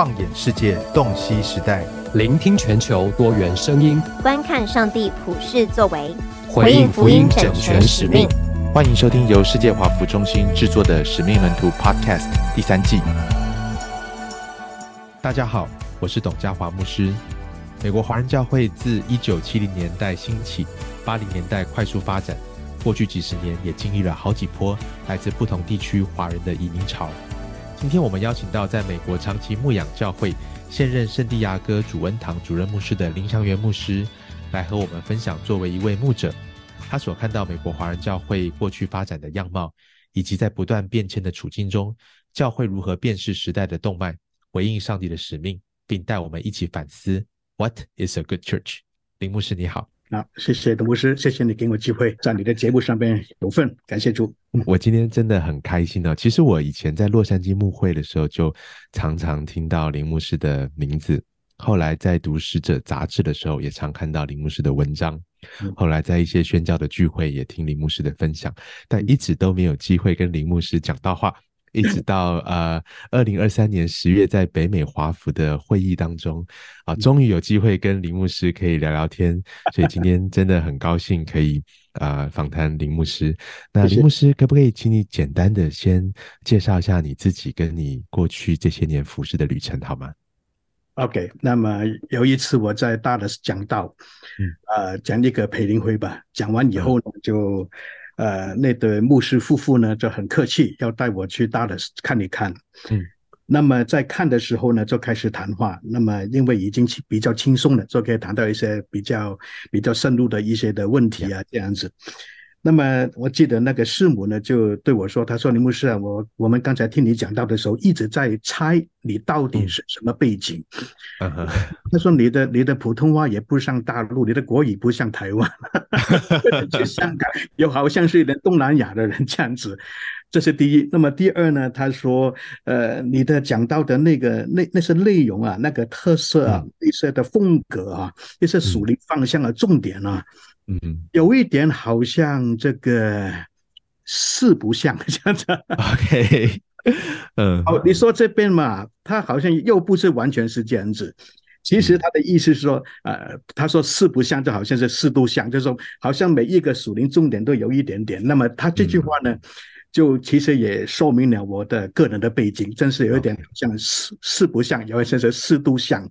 放眼世界，洞悉时代，聆听全球多元声音，观看上帝普世作为，回应福音整全使命。欢迎收听由世界华服中心制作的《使命门徒》Podcast 第三季。大家好，我是董家华牧师。美国华人教会自一九七零年代兴起，八零年代快速发展，过去几十年也经历了好几波来自不同地区华人的移民潮。今天我们邀请到在美国长期牧养教会、现任圣地亚哥主恩堂主任牧师的林祥元牧师，来和我们分享作为一位牧者，他所看到美国华人教会过去发展的样貌，以及在不断变迁的处境中，教会如何辨识时代的动脉，回应上帝的使命，并带我们一起反思 What is a good church？林牧师你好。好，谢谢董牧师，谢谢你给我机会在你的节目上面有份，感谢主。我今天真的很开心哦。其实我以前在洛杉矶牧会的时候，就常常听到林牧师的名字。后来在读使者杂志的时候，也常看到林牧师的文章。后来在一些宣教的聚会，也听林牧师的分享，但一直都没有机会跟林牧师讲到话。一直到呃，二零二三年十月，在北美华府的会议当中，啊，终于有机会跟林牧师可以聊聊天，所以今天真的很高兴可以啊、呃、访谈林牧师。那林牧师，可不可以请你简单的先介绍一下你自己跟你过去这些年服饰的旅程，好吗？OK，那么有一次我在大的讲道，嗯，呃，讲那个培灵会吧，讲完以后呢，嗯、就。呃，那对牧师夫妇呢就很客气，要带我去大的看一看。嗯，那么在看的时候呢，就开始谈话。那么因为已经比较轻松了，就可以谈到一些比较比较深入的一些的问题啊，这样子。那么我记得那个师母呢，就对我说：“他说林牧师啊，我我们刚才听你讲到的时候，一直在猜你到底是什么背景。嗯”他说：“你的你的普通话也不像大陆，你的国语不像台湾，去香港又好像是一个东南亚的人这样子。”这是第一。那么第二呢？他说：“呃，你的讲到的那个那那些内容啊，那个特色啊，那些的风格啊，那些属灵方向的重点啊。”嗯，有一点好像这个四不像 这样子。OK，嗯，好，你说这边嘛，他好像又不是完全是这样子。其实他的意思是说，呃，他说四不像，就好像是四都像，就是说好像每一个属灵重点都有一点点。那么他这句话呢，就其实也说明了我的个人的背景，真是有一点像四四不像，有一些是四都像。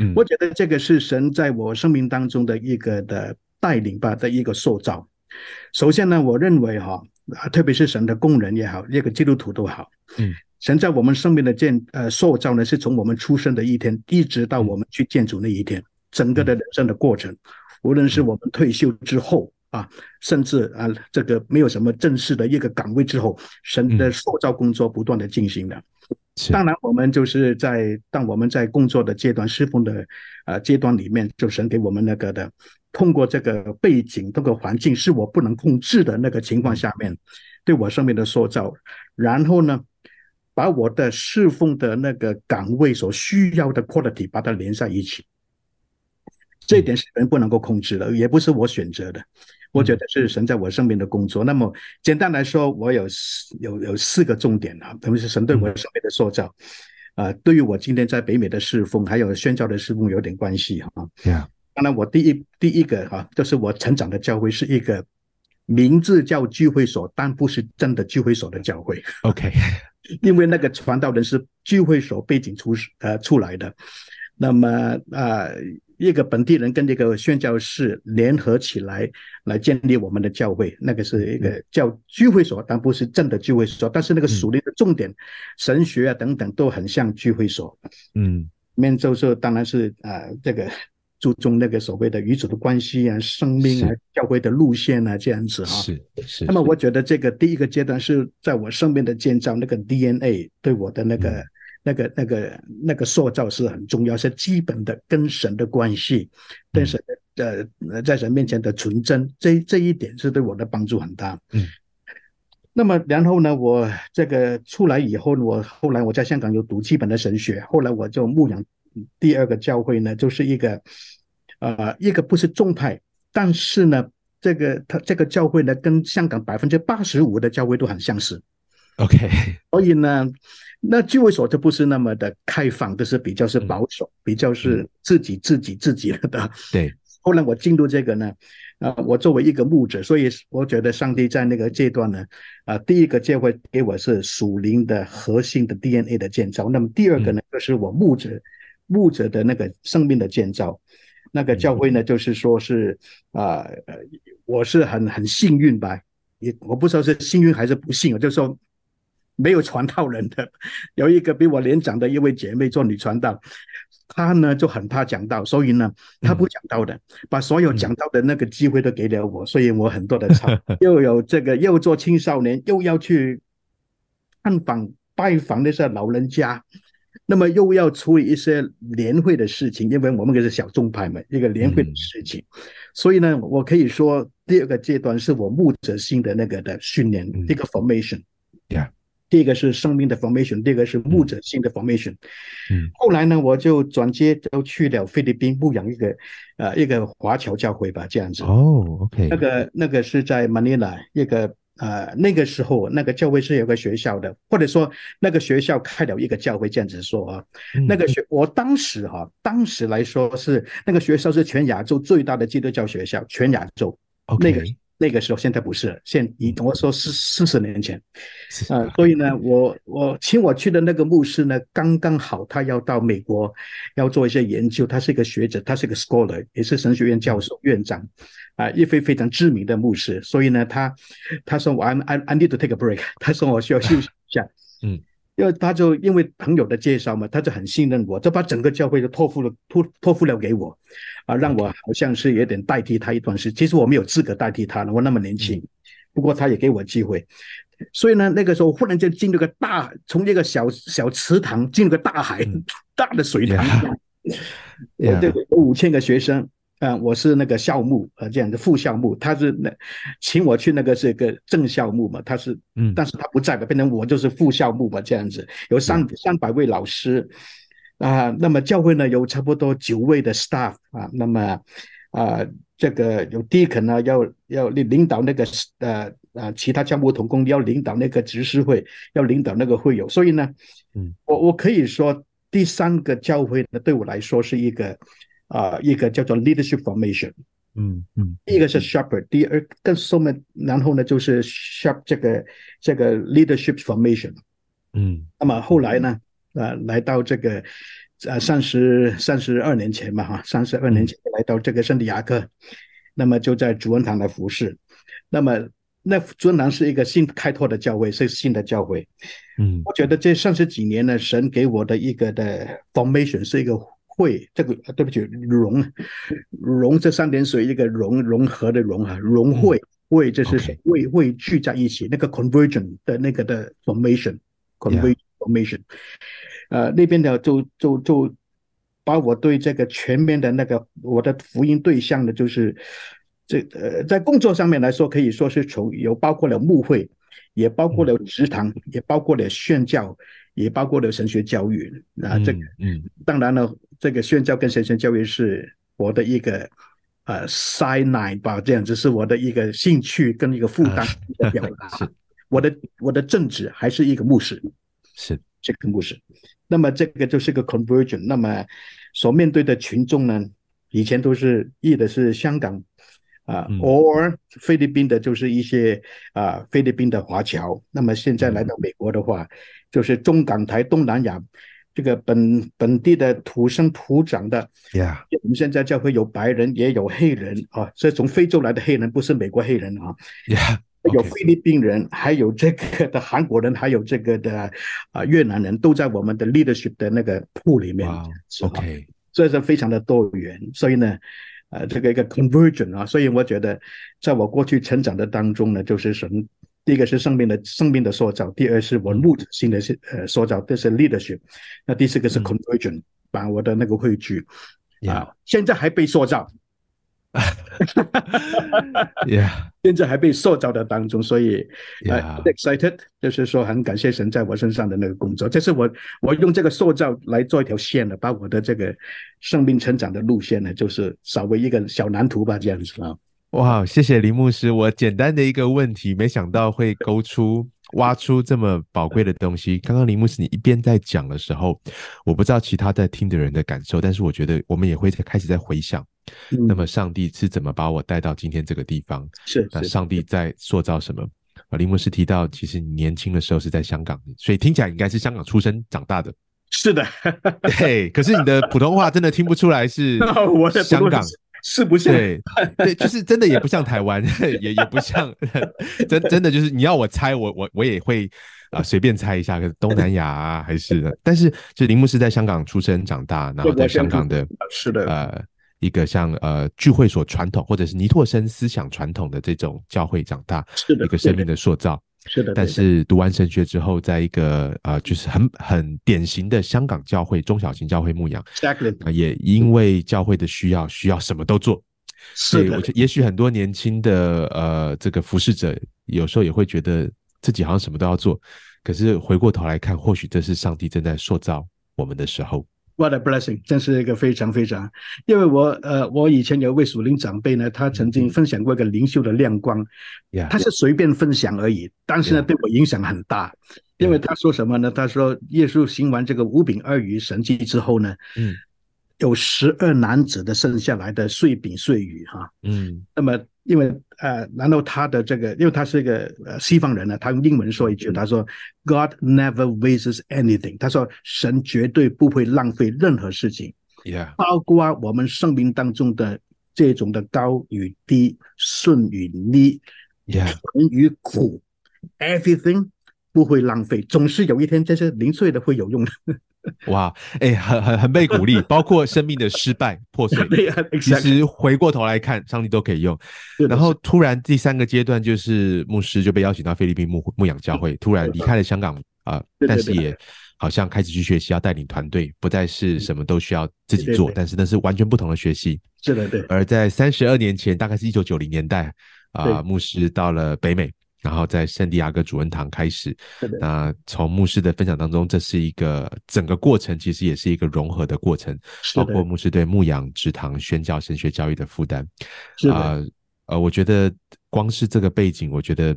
嗯，我觉得这个是神在我生命当中的一个的。带领吧的一个塑造。首先呢，我认为哈，特别是神的工人也好，一个基督徒都好，嗯，神在我们生命的建呃塑造呢，是从我们出生的一天，一直到我们去建筑那一天，整个的人生的过程，无论是我们退休之后啊，甚至啊这个没有什么正式的一个岗位之后，神的塑造工作不断的进行的。当然，我们就是在当我们在工作的阶段、侍奉的呃阶段里面，就神给我们那个的。通过这个背景、这个环境是我不能控制的那个情况下面，对我生命的塑造，然后呢，把我的侍奉的那个岗位所需要的 quality 把它连在一起，这一点是人不能够控制的，也不是我选择的，我觉得是神在我身边的工作。那么简单来说，我有有有四个重点啊，特别是神对我生命的塑造，啊，对于我今天在北美的侍奉还有宣教的侍奉有点关系哈。Yeah. 当然，我第一第一个哈，就是我成长的教会是一个名字叫聚会所，但不是真的聚会所的教会。OK，因为那个传道人是聚会所背景出呃出来的，那么啊、呃，一个本地人跟这个宣教士联合起来来建立我们的教会，那个是一个叫聚会所，但不是真的聚会所。但是那个属灵的重点、嗯、神学啊等等都很像聚会所。嗯，面就是当然是啊、呃、这个。注重那个所谓的与主的关系啊、生命啊、教会的路线啊，这样子哈。是是。那么我觉得这个第一个阶段是在我生命的建造，那个 DNA 对我的那个、嗯、那个、那个、那个塑造是很重要，是基本的跟神的关系，跟神的呃在神面前的纯真，这这一点是对我的帮助很大。嗯。那么然后呢，我这个出来以后，我后来我在香港有读基本的神学，后来我就牧养第二个教会呢，就是一个。呃，一个不是众派，但是呢，这个他这个教会呢，跟香港百分之八十五的教会都很相似。OK，所以呢，那聚会所就不是那么的开放，就是比较是保守，嗯、比较是自己自己自己的。对。后来我进入这个呢，啊，我作为一个牧者，所以我觉得上帝在那个阶段呢，啊，第一个教会给我是属灵的核心的 DNA 的建造，那么第二个呢，就是我牧者牧者的那个生命的建造。那个教会呢，就是说是啊，呃，我是很很幸运吧，也我不知道是幸运还是不幸，就是说没有传道人的，有一个比我年长的一位姐妹做女传道。她呢就很怕讲道，所以呢她不讲道的，嗯、把所有讲道的那个机会都给了我，嗯、所以我很多的操，又有这个又做青少年，又要去探访拜访那些老人家，那么又要处理一些年会的事情，因为我们可是小众派嘛，一个年会的事情，嗯、所以呢，我可以说第二个阶段是我牧者性的那个的训练，嗯、一个 formation，yeah。第一个是生命的 formation，第二个是牧者性的 formation。嗯，后来呢，我就转接就去了菲律宾牧养一个呃一个华侨教会吧，这样子。哦，OK。那个那个是在马尼拉一个呃那个时候那个教会是有个学校的，或者说那个学校开了一个教会，这样子说啊。嗯、那个学我当时哈、啊，当时来说是那个学校是全亚洲最大的基督教学校，全亚洲。OK。那个那个时候，现在不是，现以我说四四十年前，啊，所以呢，我我请我去的那个牧师呢，刚刚好他要到美国，要做一些研究，他是一个学者，他是一个 scholar，也是神学院教授、院长，啊，一非非常知名的牧师，所以呢，他他说我 I I need to take a break，他说我需要休息一下，嗯。因为他就因为朋友的介绍嘛，他就很信任我，就把整个教会都托付了托托付了给我，啊，让我好像是有点代替他一段时间。其实我没有资格代替他了，我那么年轻。不过他也给我机会，所以呢，那个时候忽然间进入个大，从一个小小池塘进入个大海，大的水塘，有五千个学生。嗯，我是那个校牧，呃，这样的副校牧，他是那请我去那个是个正校牧嘛，他是，嗯，但是他不在了，变成我就是副校牧嘛，这样子有三三百位老师，啊，那么教会呢有差不多九位的 staff 啊，那么啊，这个有 deacon 呢要要领领导那个呃呃其他教牧同工要领导那个执事会，要领导那个会友，所以呢，嗯，我我可以说第三个教会呢对我来说是一个。啊，一个叫做 leadership formation，嗯嗯，第一个是 shepherd，第二更后面，然后呢就是 shep 这个这个 leadership formation，嗯，那么后来呢，呃，来到这个呃三十三十二年前吧哈，三十二年前来到这个圣地亚哥，那么就在主恩堂来服侍，那么那主恩堂是一个新开拓的教会，是新的教会，嗯，我觉得这三十几年呢，神给我的一个的 formation 是一个。会这个对不起，融融这三点水一个融融合的融啊融会会这是会会聚在一起那个 conversion 的那个的 formation conversion formation，呃那边的就就就把我对这个全面的那个我的福音对象呢，就是这呃在工作上面来说可以说是从有包括了牧会，也包括了职堂，也包括了宣教，也包括了神学教育。啊这个嗯。当然了。这个宣教跟神学教育是我的一个呃 side line 吧，这样子是我的一个兴趣跟一个负担的表达。是，我的我的正职还是一个牧师，是这个牧师。那么这个就是个 conversion。那么所面对的群众呢，以前都是译的是香港啊、呃、or 菲律宾的，就是一些啊、呃、菲律宾的华侨。那么现在来到美国的话，就是中港台东南亚。这个本本地的土生土长的，Yeah. 我们现在教会有白人，也有黑人啊，所以从非洲来的黑人不是美国黑人啊，Yeah. 有菲律宾人，还有这个的韩国人，还有这个的啊越南人都在我们的 leadership 的那个铺里面，Wow.，OK，这是非常的多元，所以呢，呃，这个一个 conversion 啊，所以我觉得在我过去成长的当中呢，就是神。第一个是生命的生命的塑造，第二是我牧者性的呃塑造，这是 leadership。那第四个是 conversion，、嗯、把我的那个汇聚啊，现在还被塑造，哈哈哈哈哈。现在还被塑造的当中，所以 Yeah.、uh, excited，就是说很感谢神在我身上的那个工作。这是我我用这个塑造来做一条线的，把我的这个生命成长的路线呢，就是稍微一个小蓝图吧，这样子啊。哇，谢谢林牧师。我简单的一个问题，没想到会勾出挖出这么宝贵的东西。刚刚林牧师你一边在讲的时候，我不知道其他在听的人的感受，但是我觉得我们也会在开始在回想，嗯、那么上帝是怎么把我带到今天这个地方？是，那上帝在塑造什么？啊，林牧师提到，其实你年轻的时候是在香港，所以听起来应该是香港出生长大的。是的，对。可是你的普通话真的听不出来是 香港。是不像，对 对，就是真的也不像台湾，也也不像，真真的就是你要我猜，我我我也会啊随便猜一下，可是东南亚啊还是，但是就铃木是在香港出生长大，然后在香港的，是的，呃一个像呃聚会所传统或者是尼托生思想传统的这种教会长大，是的，一个生命的塑造。是的，但是读完神学之后，在一个呃，就是很很典型的香港教会中小型教会牧养，Exactly. 也因为教会的需要，需要什么都做。是的，我觉得也许很多年轻的呃这个服侍者，有时候也会觉得自己好像什么都要做，可是回过头来看，或许这是上帝正在塑造我们的时候。What a blessing！真是一个非常非常，因为我呃，我以前有一位属灵长辈呢，他曾经分享过一个灵修的亮光.他是随便分享而已，但是呢，对我影响很大因为他说什么呢？他说耶稣行完这个五饼二鱼神迹之后呢，嗯，有十二男子的剩下来的碎饼碎鱼哈，嗯，那么。因为呃，然后他的这个，因为他是一个呃西方人呢，他用英文说一句，他说 “God never wastes anything”，他说神绝对不会浪费任何事情，Yeah. 包括我们生命当中的这种的高与低、顺与逆、甜与苦，everything 不会浪费，总是有一天这些零碎的会有用的。哇，哎、欸，很很很被鼓励，包括生命的失败破碎，其实回过头来看，上帝都可以用。然后突然第三个阶段就是牧师就被邀请到菲律宾牧牧养教会，突然离开了香港啊、呃，但是也好像开始去学习要带领团队，不再是什么都需要自己做，但是那是完全不同的学习。是的，对。而在三十二年前，大概是一九九零年代啊、呃，牧师到了北美。然后在圣地亚哥主恩堂开始，那从牧师的分享当中，这是一个整个过程，其实也是一个融合的过程，包括牧师对牧养、职堂、宣教、神学教育的负担。啊，呃，我觉得光是这个背景，我觉得，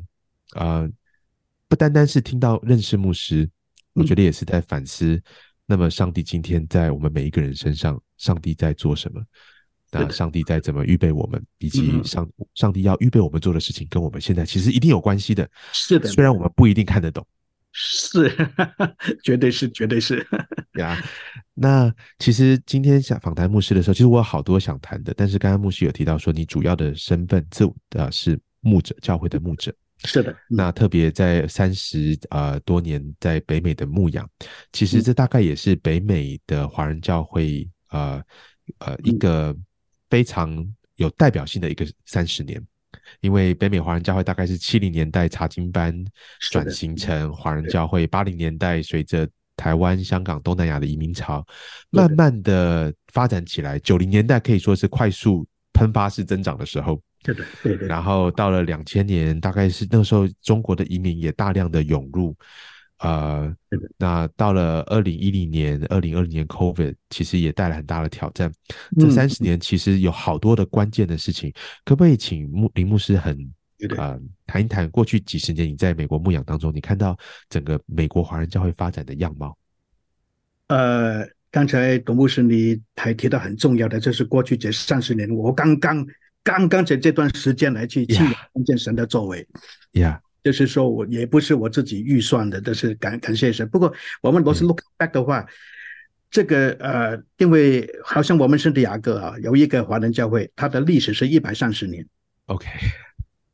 呃，不单单是听到认识牧师，我觉得也是在反思，那么上帝今天在我们每一个人身上，上帝在做什么？那上帝在怎么预备我们，以及上上帝要预备我们做的事情，跟我们现在其实一定有关系的。是的，虽然我们不一定看得懂，是，绝对是，绝对是呀。那其实今天想访谈牧师的时候，其实我有好多想谈的，但是刚刚牧师有提到说，你主要的身份自呃是牧者，教会的牧者。是的，那特别在三十呃多年在北美的牧养，其实这大概也是北美的华人教会呃呃一个。非常有代表性的一个三十年，因为北美华人教会大概是七零年代查经班转型成华人教会，八零年代随着台湾、香港、东南亚的移民潮，慢慢的发展起来。九零年代可以说是快速喷发式增长的时候，对对。然后到了两千年，大概是那时候中国的移民也大量的涌入。呃，那到了二零一零年、二零二零年，COVID 其实也带来很大的挑战。这三十年其实有好多的关键的事情，可不可以请牧林牧师很呃谈一谈过去几十年你在美国牧养当中，你看到整个美国华人教会发展的样貌？呃，刚才董牧师你还提到很重要的，就是过去这三十年，我刚刚刚刚在这段时间来去亲眼看见神的作为，呀。就是说，我也不是我自己预算的，但是感感谢神。不过，我们如果是 look back 的话，嗯、这个呃，因为好像我们圣地亚哥啊，有一个华人教会，它的历史是一百三十年。OK，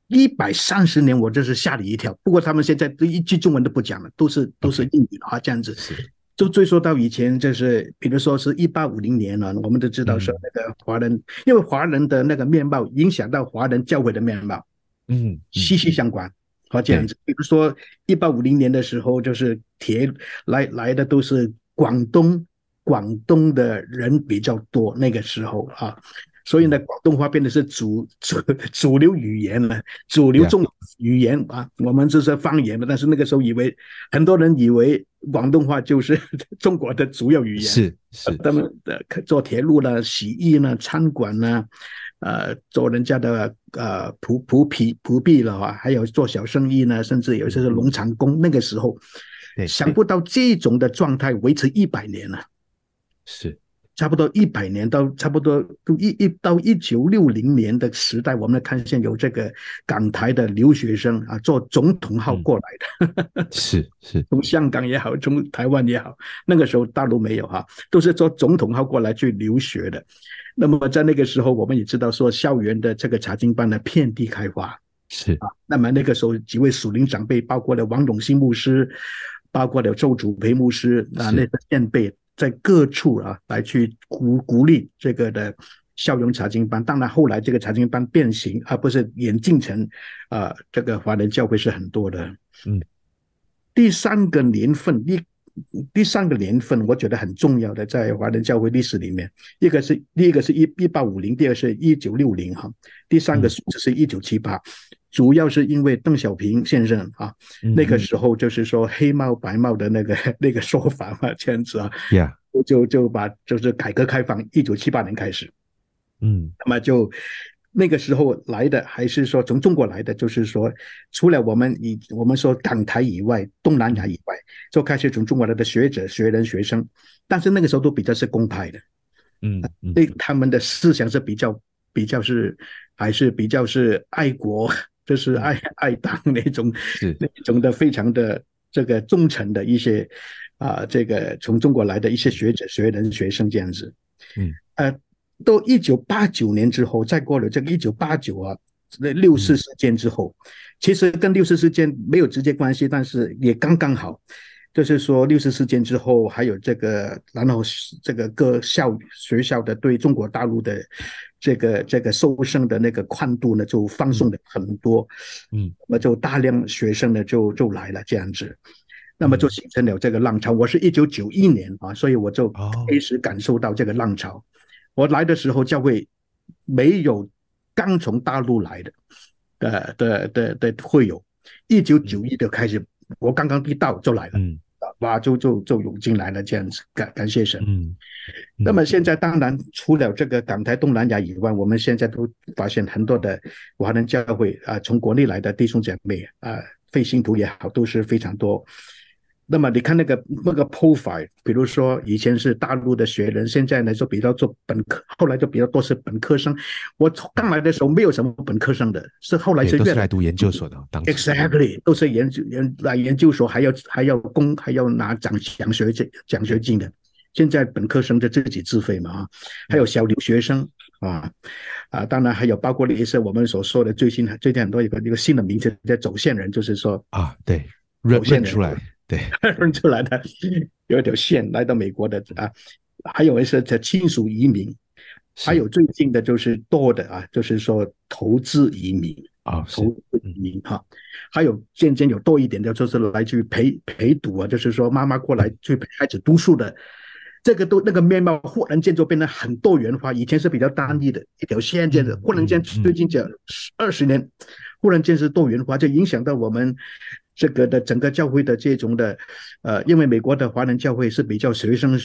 一百三十年，我真是吓了一跳。不过他们现在都一句中文都不讲了，都是都是英语啊，这样子。是，就追溯到以前，就是比如说是一八五零年了，我们都知道说那个华人，嗯、因为华人的那个面貌影响到华人教会的面貌，嗯，息息相关。好，这样子，比如说一八五零年的时候，就是铁来来的都是广东，广东的人比较多。那个时候啊，所以呢，广东话变得是主主主流语言了，主流中语言啊。我们这是方言嘛，但是那个时候以为很多人以为广东话就是 中国的主要语言。是是，他们的做铁路啦、洗衣呢、餐馆呢，呃，做人家的呃仆仆婢仆婢了啊，还有做小生意呢，甚至有些是农场工。那个时候，想不到这种的状态维持一百年了。是。差不多一百年到差不多都一一到一九六零年的时代，我们看见有这个港台的留学生啊，坐总统号过来的，嗯、是是，从香港也好，从台湾也好，那个时候大陆没有哈，都是坐总统号过来去留学的。那么在那个时候，我们也知道说，校园的这个查经班呢，遍地开花，是啊。那么那个时候，几位属灵长辈，包括了王永新牧师，包括了周祖培牧师啊，那个前辈。在各处啊，来去鼓鼓励这个的校园查经班。当然，后来这个查经班变形，而不是演进成啊，这个华人教会是很多的。嗯，第三个年份，第第三个年份，我觉得很重要的，在华人教会历史里面，一个是第一个是一一八五零，第二个是一九六零哈，第三个数字是一九七八。主要是因为邓小平先生啊，嗯、那个时候就是说黑帽白帽的那个 那个说法嘛，这样子啊.就就把就是改革开放，一九七八年开始，嗯，那么就那个时候来的，还是说从中国来的，就是说除了我们以我们说港台以外，东南亚以外，就开始从中国来的学者、学人、学生，但是那个时候都比较是公派的，嗯，对他们的思想是比较比较是还是比较是爱国。就是爱爱党那种，那种的非常的这个忠诚的一些啊，这个从中国来的一些学者、学人、学生这样子。嗯，呃，到一九八九年之后，再过了这个一九八九啊，那六四事件之后，其实跟六四事件没有直接关系，但是也刚刚好。就是说，六四事件之后，还有这个，然后这个各校学校的对中国大陆的这个这个收生的那个宽度呢，就放松了很多，嗯，那么就大量学生呢就就来了这样子，那么就形成了这个浪潮。我是一九九一年啊，所以我就开始感受到这个浪潮。我来的时候，教会没有刚从大陆来的的的的的会有，一九九一就开始。我刚刚一到就来了，嗯，哇，就就就涌进来了，这样子，感感谢神，嗯，那么现在当然除了这个港台东南亚以外，我们现在都发现很多的华人教会啊，从国内来的弟兄姐妹啊，非信徒也好，都是非常多。那么你看那个那个 profile，比如说以前是大陆的学人，现在呢就比较做本科，后来就比较多是本科生。我刚来的时候没有什么本科生的，是后来是越来都是来读研究所的。当 exactly 都是研究研来研究所，还要还要供还要拿奖奖学金奖学金的。现在本科生就自己自费嘛啊，还有小留学生啊啊，当然还有包括了一些我们所说的最新最近很多一个一个新的名词叫走线人，就是说啊对，走线出来。对，认出来的有一条线来到美国的啊，还有一些叫亲属移民，还有最近的就是多的啊，就是说投资移民啊，投资移民哈，还有渐渐有多一点的，就是来去陪陪读啊，就是说妈妈过来去陪孩子读书的，这个都那个面貌忽然间就变得很多元化，以前是比较单一的一条线这样子，忽然间最近这二十年，忽然间是多元化，就影响到我们。这个的整个教会的这种的，呃，因为美国的华人教会是比较学生、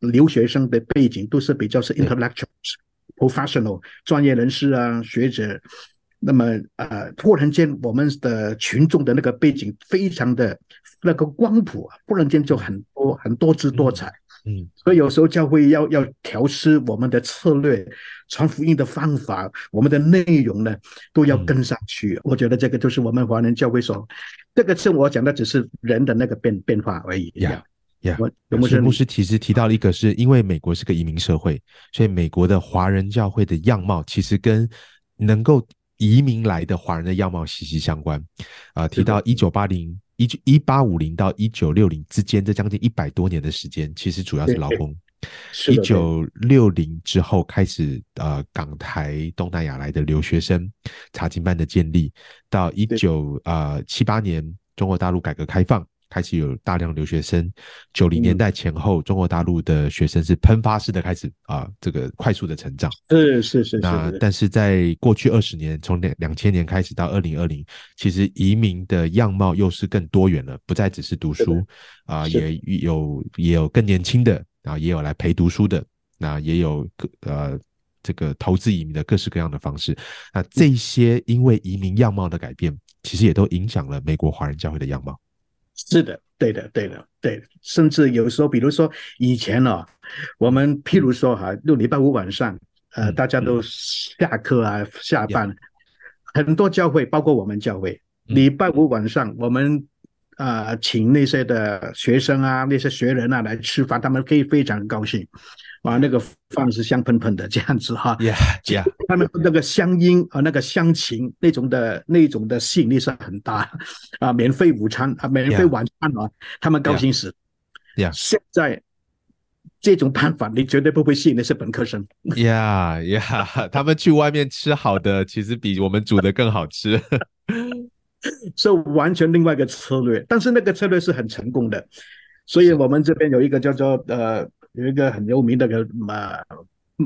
留学生的背景，都是比较是 intellectual、professional 专业人士啊、学者。那么，呃，突然间我们的群众的那个背景非常的那个光谱啊，忽然间就很多很多姿多彩。嗯，所以有时候教会要要调试我们的策略、传福音的方法、我们的内容呢，都要跟上去。嗯、我觉得这个就是我们华人教会所，这个是我讲的只是人的那个变变化而已。呀呀，有牧师牧师其实提到了一个，是因为美国是个移民社会，所以美国的华人教会的样貌其实跟能够移民来的华人的样貌息息相关。啊、呃，提到一九八零。一九一八五零到一九六零之间，这将近一百多年的时间，其实主要是劳工。一九六零之后开始，呃，港台东南亚来的留学生查经班的建立，到一九呃七八年中国大陆改革开放，开始有大量留学生。九零年代前后，中国大陆的学生是喷发式的开始啊，这个快速的成长。是是是。那但是在过去二十年，从两两千年开始到二零二零，其实移民的样貌又是更多元了，不再只是读书啊，也有也有更年轻的啊，也有来陪读书的，那也有个呃。这个投资移民的各式各样的方式，那这些因为移民样貌的改变，其实也都影响了美国华人教会的样貌。是的，对的，对的，对。甚至有时候，比如说以前呢、哦，我们譬如说哈，就礼拜五晚上，呃，大家都下课啊、下班，很多教会，包括我们教会，礼拜五晚上我们啊，请那些的学生啊、那些学人啊来吃饭，他们可以非常高兴。啊，那个饭是香喷喷的，这样子哈，Yeah, yeah. 他们那个乡音啊，那个乡情那种的那种的吸引力是很大啊，免费午餐啊，免费晚餐啊，yeah. 他们高兴死。Yeah. 现在这种办法，你绝对不会吸引那些本科生。呀呀，他们去外面吃好的，其实比我们煮的更好吃，是完全另外一个策略，但是那个策略是很成功的，所以我们这边有一个叫做呃。有一个很有名的个呃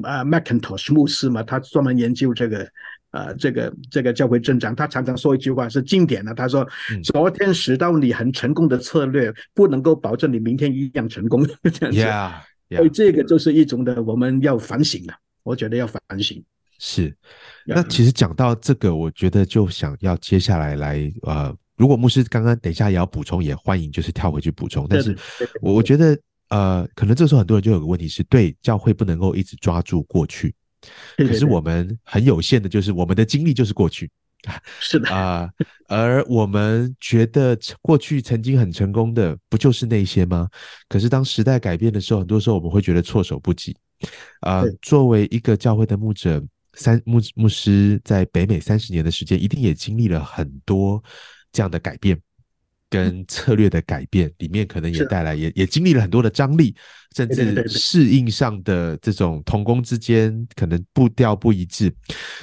呃 Mackintosh 牧师嘛，他专门研究这个呃这个这个教会增长，他常常说一句话是经典的，他说：“昨天使到你很成功的策略，不能够保证你明天一样成功。”这样子，yeah, yeah. 所以这个就是一种的我们要反省的，我觉得要反省。是，那其实讲到这个，我觉得就想要接下来来呃，如果牧师刚刚等一下也要补充，也欢迎就是跳回去补充，但是我我觉得。呃，可能这时候很多人就有个问题是，对教会不能够一直抓住过去，可是我们很有限的，就是我们的经历就是过去，是的啊、呃，而我们觉得过去曾经很成功的，不就是那些吗？可是当时代改变的时候，很多时候我们会觉得措手不及。啊、呃，作为一个教会的牧者，三牧牧师在北美三十年的时间，一定也经历了很多这样的改变。跟策略的改变里面，可能也带来也也经历了很多的张力，甚至适应上的这种同工之间可能步调不一致。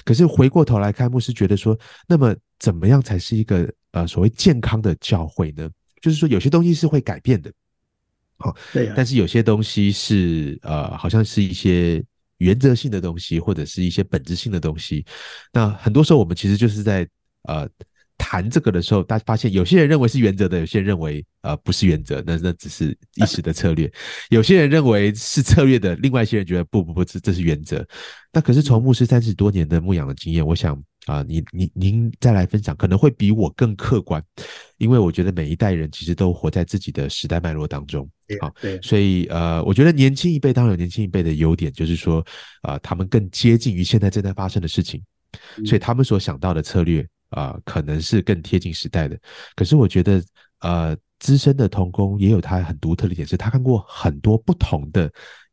可是回过头来看，牧师觉得说，那么怎么样才是一个呃所谓健康的教会呢？就是说有些东西是会改变的，好，对啊，但是有些东西是呃好像是一些原则性的东西，或者是一些本质性的东西。那很多时候我们其实就是在呃。谈这个的时候，大家发现有些人认为是原则的，有些人认为呃不是原则，那那只是一时的 策略。有些人认为是策略的，另外一些人觉得不不不，这这是原则。那可是从牧师三十多年的牧养的经验，我想啊、呃，您您您再来分享，可能会比我更客观，因为我觉得每一代人其实都活在自己的时代脉络当中。好，对，所以呃，我觉得年轻一辈当然有年轻一辈的优点，就是说啊、呃，他们更接近于现在正在发生的事情，所以他们所想到的策略。啊、呃，可能是更贴近时代的。可是我觉得，呃，资深的童工也有他很独特的一点，是他看过很多不同的，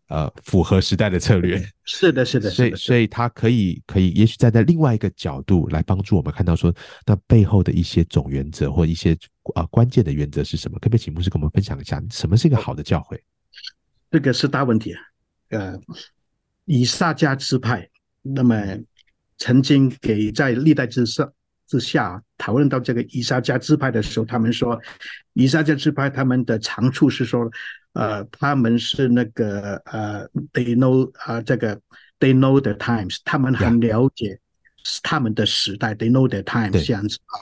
呃，符合时代的策略。是的，是的，所以，所以他可以，可以，也许站在另外一个角度来帮助我们看到说，那背后的一些总原则或一些啊、呃、关键的原则是什么？可不可以请牧师跟我们分享一下，什么是一个好的教会？这个是大问题啊。呃，以萨迦支派，那么曾经给在历代之上。之下讨论到这个以萨迦支派的时候，他们说，以萨迦支派他们的长处是说，呃，他们是那个呃，they know 啊、呃，这个 they know the times，他们很了解他们的时代，they know the times 这样子啊。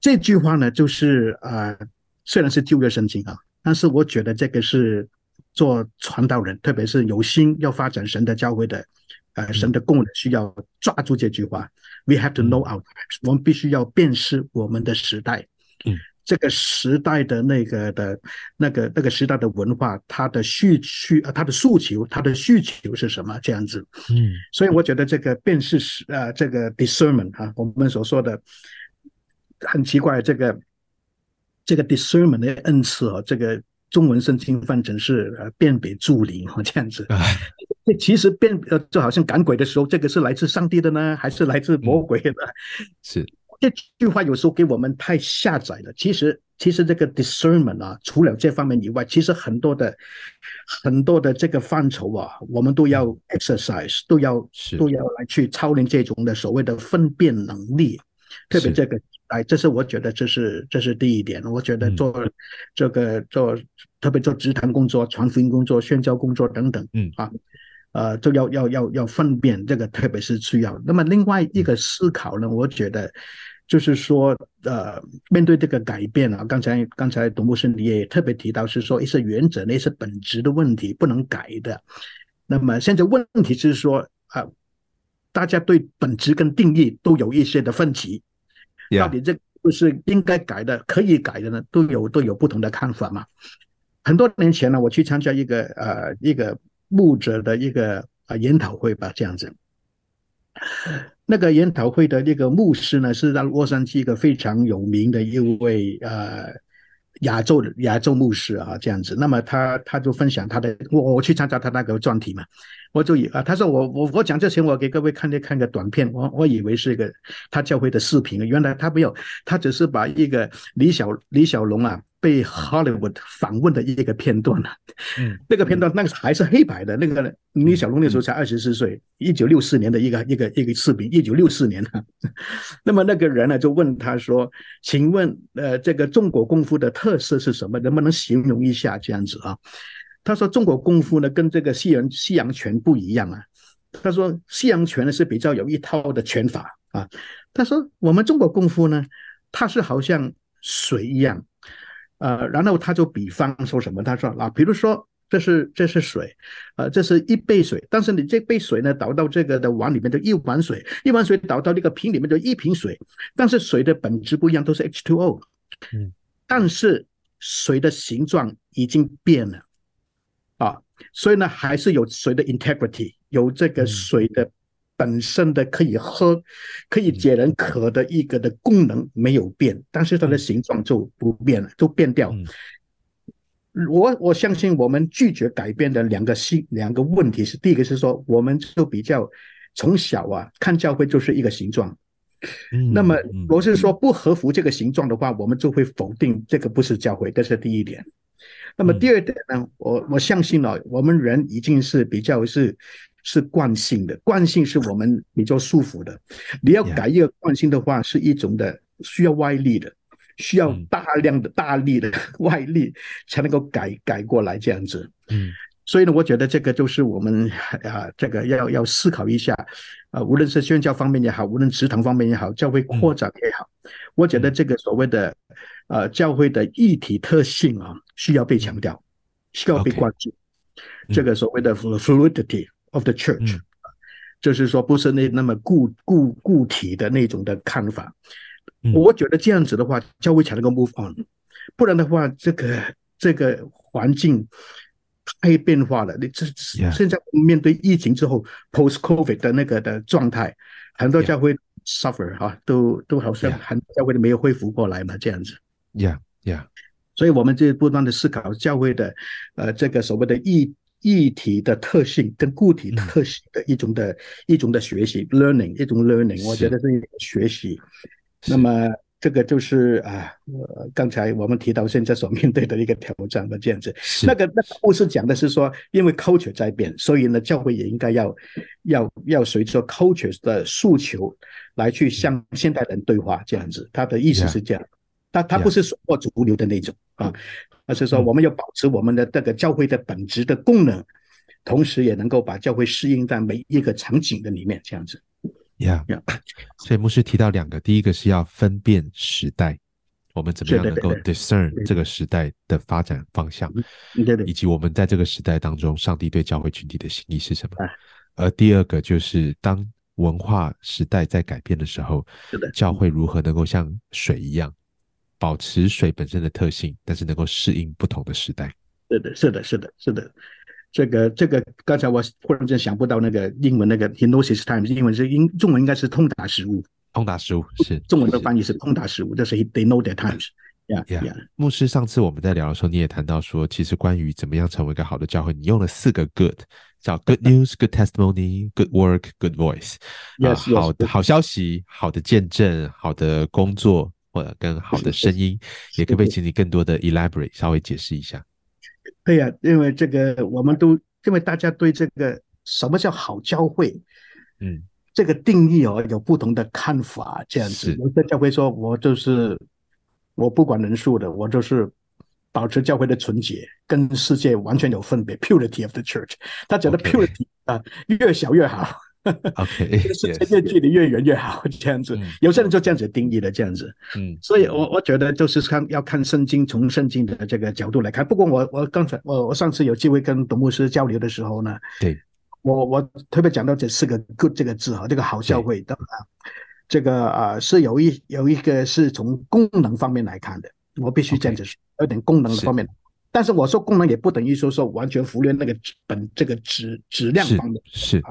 这句话呢，就是呃，虽然是旧约圣经啊，但是我觉得这个是做传道人，特别是有心要发展神的教会的。呃，神的工人需要抓住这句话。We have to know our times。我们必须要辨识我们的时代。嗯，这个时代的那个的、那个、那个时代的文化，它的需需啊，它的诉求，它的需求是什么？这样子。嗯，所以我觉得这个辨识是呃，这个 discernment 啊，我们所说的很奇怪，这个这个 discernment 的恩赐啊，这个中文圣经翻成是呃辨别助理哈，这样子。这 其实辨呃，就好像赶鬼的时候，这个是来自上帝的呢，还是来自魔鬼的？嗯、是这句话有时候给我们太狭窄了。其实，其实这个 discernment 啊，除了这方面以外，其实很多的很多的这个范畴啊，我们都要 exercise，都要都要来去操练这种的所谓的分辨能力。特别这个哎，这是我觉得这是这是第一点。我觉得做这个做特别做职坛工作、传福音工作、宣教工作等等，嗯啊，呃，就要要要要分辨这个，特别是需要。那么另外一个思考呢，我觉得就是说，呃，面对这个改变啊，刚才刚才董牧师你也特别提到是说一些原则、那些本质的问题不能改的。那么现在问题是说啊。大家对本质跟定义都有一些的分歧到底这不是应该改的、可以改的呢？都有都有不同的看法嘛。很多年前呢，我去参加一个呃一个牧者的一个呃研讨会吧，这样子。那个研讨会的那个牧师呢，是在洛杉矶一个非常有名的一位呃。亚洲的亚洲牧师啊，这样子，那么他他就分享他的，我我去参加他那个专题嘛，我就以啊，他说我我我讲之前，我给各位看一看个短片，我我以为是一个他教会的视频，原来他没有，他只是把一个李小李小龙啊。被 Hollywood 访问的一个片段了，嗯，那个片段那个还是黑白的，那个李小龙那时候才二十四岁，一九六四年的一个一个一个视频，一九六四年啊。那么那个人呢就问他说：“请问，呃，这个中国功夫的特色是什么？能不能形容一下这样子啊？”他说：“中国功夫呢跟这个西洋西洋拳不一样啊。”他说：“西洋拳呢是比较有一套的拳法啊。”他说：“我们中国功夫呢，它是好像水一样。”呃，然后他就比方说什么？他说啊，比如说这是这是水，呃，这是一杯水，但是你这杯水呢倒到这个的碗里面就一碗水，一碗水倒到那个瓶里面就一瓶水，但是水的本质不一样，都是 H2O，嗯，但是水的形状已经变了，啊，所以呢还是有水的 integrity，有这个水的。本身的可以喝、可以解人渴的一个的功能没有变，但是它的形状就不变了，就变掉。我我相信我们拒绝改变的两个新两个问题是：第一个是说，我们就比较从小啊看教会就是一个形状，那么我是说不合乎这个形状的话，我们就会否定这个不是教会，这是第一点。那么第二点呢，我我相信呢，我们人已经是比较是。是惯性的，惯性是我们比较舒服的。你要改一个惯性的话，是一种的需要外力的，需要大量的大力的 外力才能够改改过来这样子。嗯，所以呢，我觉得这个就是我们 啊，这个要要思考一下啊，无论是宣教方面也好，无论职堂方面也好，教会扩展也好，我觉得这个所谓的呃教会的一体特性啊，需要被强调，需要被关注。这个所谓的 fluidity。Of the church，、嗯、就是说不是那那么固固固体的那种的看法。嗯、我觉得这样子的话，教会才能够 move on，不然的话，这个这个环境太变化了。你这现在面对疫情之后 Yeah.，post COVID 的那个的状态，很多教会 suffer 哈、啊，都都好像很多教会都没有恢复过来嘛，这样子。Yeah, yeah。所以我们就不断的思考教会的呃这个所谓的意。异体的特性跟固体特性的一种的、嗯、一种的学习，learning 一种 learning，我觉得是一种学习。那么这个就是啊，呃，刚才我们提到现在所面对的一个挑战的这样子。那个那个故事讲的是说，因为 culture 在变，所以呢，教会也应该要要要随着 culture 的诉求来去向现代人对话，这样子。他的意思是这样，他他不是随波逐流的那种啊。而是说，我们要保持我们的这个教会的本质的功能，同时也能够把教会适应在每一个场景的里面，这样子。呀呀，所以牧师提到两个，第一个是要分辨时代，我们怎么样能够 discern 这个时代的发展方向，对对，以及我们在这个时代当中，上帝对教会群体的心意是什么？而第二个就是当文化时代在改变的时候，教会如何能够像水一样。保持水本身的特性，但是能够适应不同的时代。是的，是的，是的，是的。这个，这个，刚才我忽然间想不到那个英文那个 “He knows his times”，英文是英，中文应该是通达食物。通达食物是中文的翻译是通达食物，就是 “They know their times”。Yeah, yeah。牧师，上次我们在聊的时候，你也谈到说，其实关于怎么样成为一个好的教会，你用了四个 “good”，叫 “good news”、“good testimony”、“good work”、“good voice”。Yes，好的，好消息，好的见证，好的工作。或者更好的声音，也可不可以请你更多的 elaborate，稍微解释一下？对呀，因为这个我们都因为大家对这个什么叫好教会，嗯，这个定义哦有不同的看法，这样子。有的教会说，我就是我不管人数的，我就是保持教会的纯洁，跟世界完全有分别。Purity of the church，他觉得 purity 啊越小越好。OK，世界越距离越远越好，这样子。有些人就这样子定义的，这样子。嗯，所以我我觉得就是看要看圣经，从圣经的这个角度来看。不过我我刚才我我上次有机会跟董牧师交流的时候呢，对，我我特别讲到这四个 “good” 这个字哈，这个好教会的啊，这个啊是有一有一个是从功能方面来看的，我必须这样子说，有点功能的方面。但是我说功能也不等于说说完全忽略那个本这个质质量方面是。是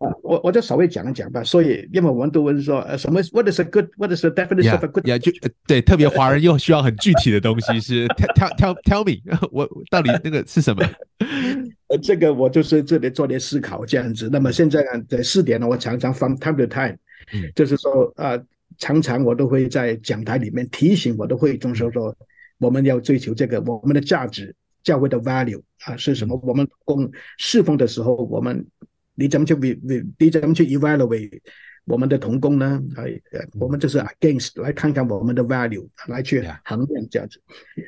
啊，我我就稍微讲一讲吧。所以，因为我们都问说，呃，什么？What is a good? What is the definition of a good? 也，就对，特别华人又需要很具体的东西，是 tell tell tell me，我到底那个是什么？呃，这个我就是这里做点思考这样子。那么现在呢，在四点呢，我常常 from time to time，嗯就是说啊，常常我都会在讲台里面提醒我的会众说说，我们要追求这个我们的价值，教会的 value 啊是什么？我们供侍奉的时候，我们。你怎么去 v 你怎么去 evaluate 我们的童工呢？哎，我们就是 against 来看看我们的 value 来去衡量这样子。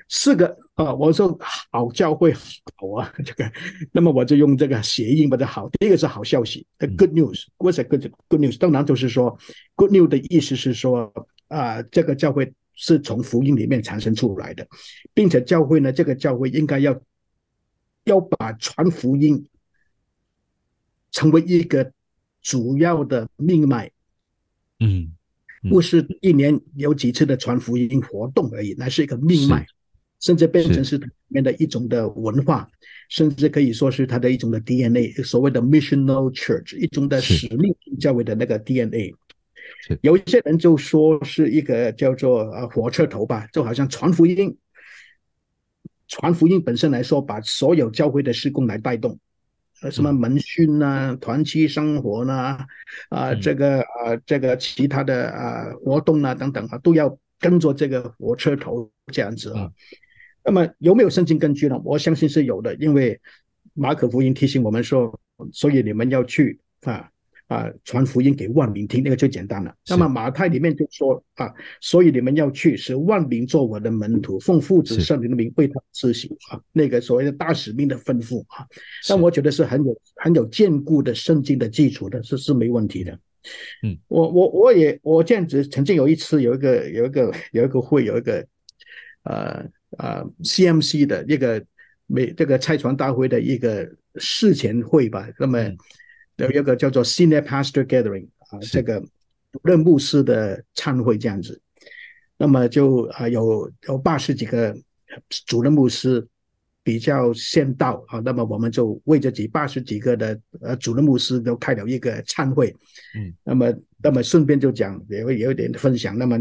四个啊，我说好教会好啊，这个，那么我就用这个谐音把它好。第一个是好消息，good news，what's a good good news？当然就是说 good news 的意思是说啊，这个教会是从福音里面产生出来的，并且教会呢，这个教会应该要要把传福音。成为一个主要的命脉，嗯，不是一年有几次的传福音活动而已，那是一个命脉，甚至变成是里面的一种的文化，甚至可以说是它的一种的 DNA，所谓的 missional church，一种的使命教会的那个 DNA。有一些人就说是一个叫做呃火车头吧，就好像传福音，传福音本身来说，把所有教会的施工来带动。呃，什么门训呐，团契生活呐，啊，这个啊，这个其他的啊活动啊等等啊，都要跟着这个火车头这样子啊。那么有没有圣经根据呢？我相信是有的，因为马可福音提醒我们说，所以你们要去啊。啊，传福音给万民听，那个最简单了。那么马太里面就说啊，所以你们要去，使万民做我的门徒，奉父子圣灵的名为他施行啊，那个所谓的大使命的吩咐啊。但我觉得是很有很有坚固的圣经的基础的，是是没问题的。嗯，我我我也我这样子曾经有一次有一个有一个有一个会有一个呃呃 CMC 的一个美这个拆船大会的一个事前会吧，那么。有一个叫做 Senior Pastor Gathering 啊，这个主任牧师的忏会这样子，那么就啊有有八十几个主任牧师比较先到啊，那么我们就为这几八十几个的呃主任牧师都开了一个忏会，嗯，那么那么顺便就讲也会有一点分享，那么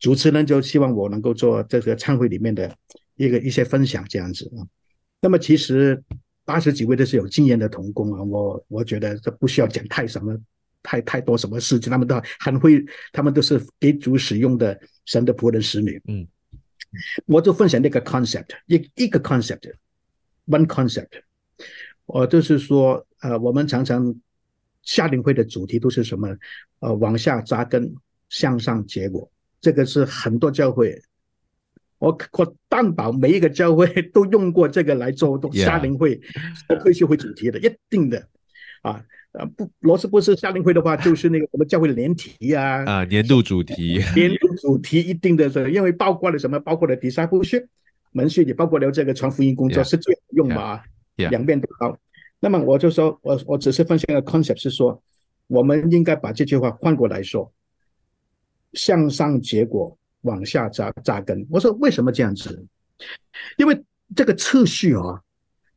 主持人就希望我能够做这个忏会里面的一个一些分享这样子啊，那么其实。八十几位都是有经验的童工啊，我我觉得这不需要讲太什么，太太多什么事情，他们都很会，他们都是给主使用的神的仆人使女。嗯，我就分享那个 concept，一一个 concept，one concept，我就是说，呃，我们常常夏令会的主题都是什么？呃，往下扎根，向上结果，这个是很多教会。我我担保每一个教会 都用过这个来做夏令会、退休会主题的，一定的啊啊不，罗斯不是夏令会的话，就是那个什么教会的年题啊啊年度主题，年度主题一定的是，因为包括了什么？包括了 discipleship 门训，也包括了这个传福音工作是最好用嘛，两边都好。那么我就说我我只是分享一个 concept 是说，我们应该把这句话换过来说，向上结果。往下扎扎根，我说为什么这样子？因为这个次序啊，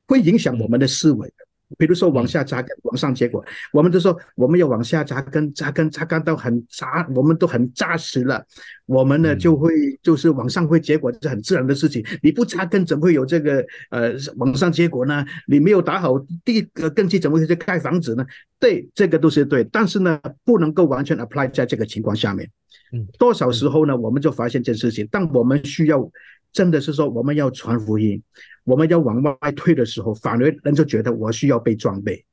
会影响我们的思维。比如说往下扎根，往上结果，我们就说我们要往下扎根，扎根扎根到很扎，我们都很扎实了，我们呢就会就是往上会结果，这是很自然的事情。你不扎根，怎么会有这个呃往上结果呢？你没有打好第一个根基，怎么会去盖房子呢？对，这个都是对，但是呢，不能够完全 apply 在这个情况下面。嗯，多少时候呢，我们就发现这件事情，但我们需要真的是说我们要传福音，我们要往外推的时候，反而人就觉得我需要被装备，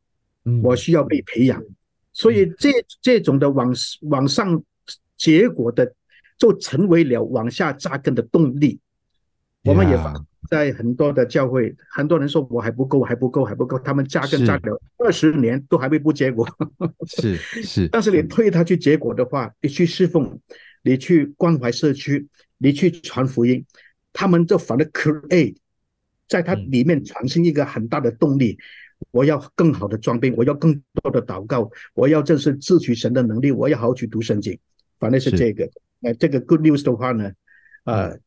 嗯，我需要被培养，所以这这种的往往上结果的，就成为了往下扎根的动力。我们也在很多的教会，很多人说我还不够，还不够，还不够。他们扎根扎了二十年都还没不结果。是是，但是你推他去结果的话，你去侍奉，你去关怀社区，你去传福音，他们就反而 create，在它里面产生一个很大的动力。我要更好的装备，我要更多的祷告，我要正是自取神的能力，我要好好去读圣经。反正是这个，呃，这个 good news 的话呢，呃。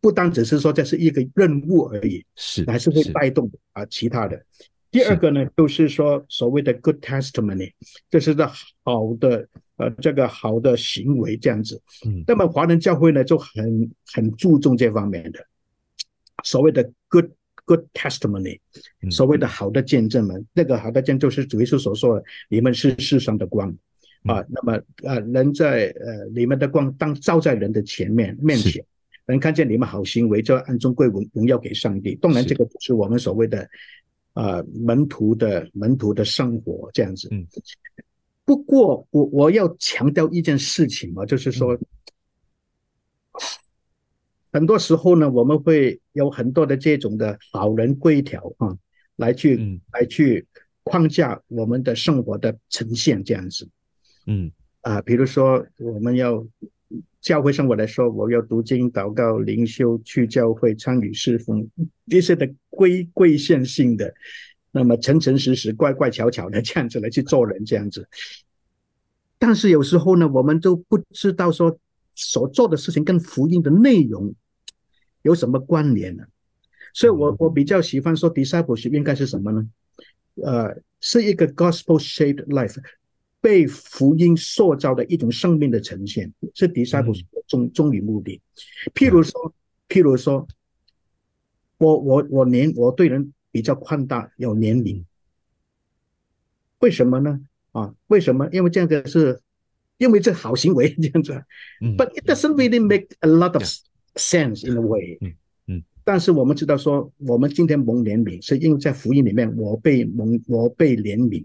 不单只是说这是一个任务而已，是还是会带动啊其他的。第二个呢，就是说所谓的 good testimony，这是个好的呃这个好的行为这样子。嗯，那么华人教会呢就很很注重这方面的所谓的 good good testimony，所谓的好的见证们，那个好的见证就是主耶稣所说的，你们是世上的光啊。那么呃人在呃你们的光当照在人的前面面前。能看见你们好行为，就要按尊贵荣荣耀给上帝。当然，这个不是我们所谓的啊门徒的门徒的生活这样子。嗯。不过，我我要强调一件事情嘛，就是说，很多时候呢，我们会有很多的这种的好人规条啊，来去来去框架我们的生活的呈现这样子。嗯。啊，比如说我们要。教会生活来说，我要读经、祷告、灵修、去教会参与侍奉，这些的规规限性的，那么诚诚实实、乖乖巧巧的这样子来去做人，这样子。但是有时候呢，我们都不知道说所做的事情跟福音的内容有什么关联呢？所以我我比较喜欢说，discipleship 应该是什么呢？呃，是一个 gospel-shaped life。被福音塑造的一种生命的呈现，是 discipleship 的终终于目的。譬如说，譬如说，我我我年我对人比较宽大，有年龄，为什么呢？啊，为什么？因为这样子是，因为这好行为这样子。But it doesn't really make a lot of sense in a way。嗯嗯。但是我们知道说，我们今天蒙怜悯，是因为在福音里面，我被蒙，我被怜悯。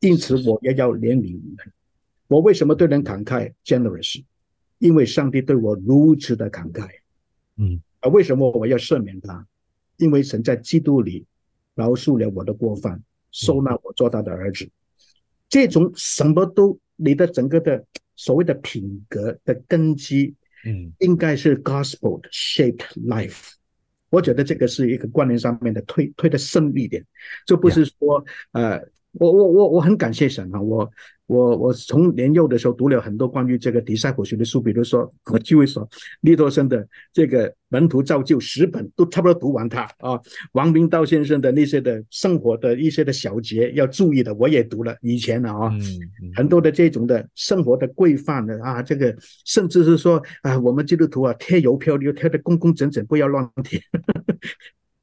因此，我也要怜悯你们。我为什么对人慷慨 （generous）？因为上帝对我如此的慷慨。嗯，啊，为什么我要赦免他？因为神在基督里饶恕了我的过犯，收纳我做他的儿子。这种什么都，你的整个的所谓的品格的根基，嗯，应该是 gospel shaped life。我觉得这个是一个观念上面的推推的深一点，就不是说呃。我我我我很感谢神啊！我我我从年幼的时候读了很多关于这个 discipleship 的书，比如说我就会说利多生的这个门徒造就十本都差不多读完它啊。王明道先生的那些的生活的一些的小节要注意的，我也读了以前的啊。很多的这种的生活的规范的啊，这个甚至是说啊，我们基督徒啊贴邮票就贴的工工整整，不要乱贴。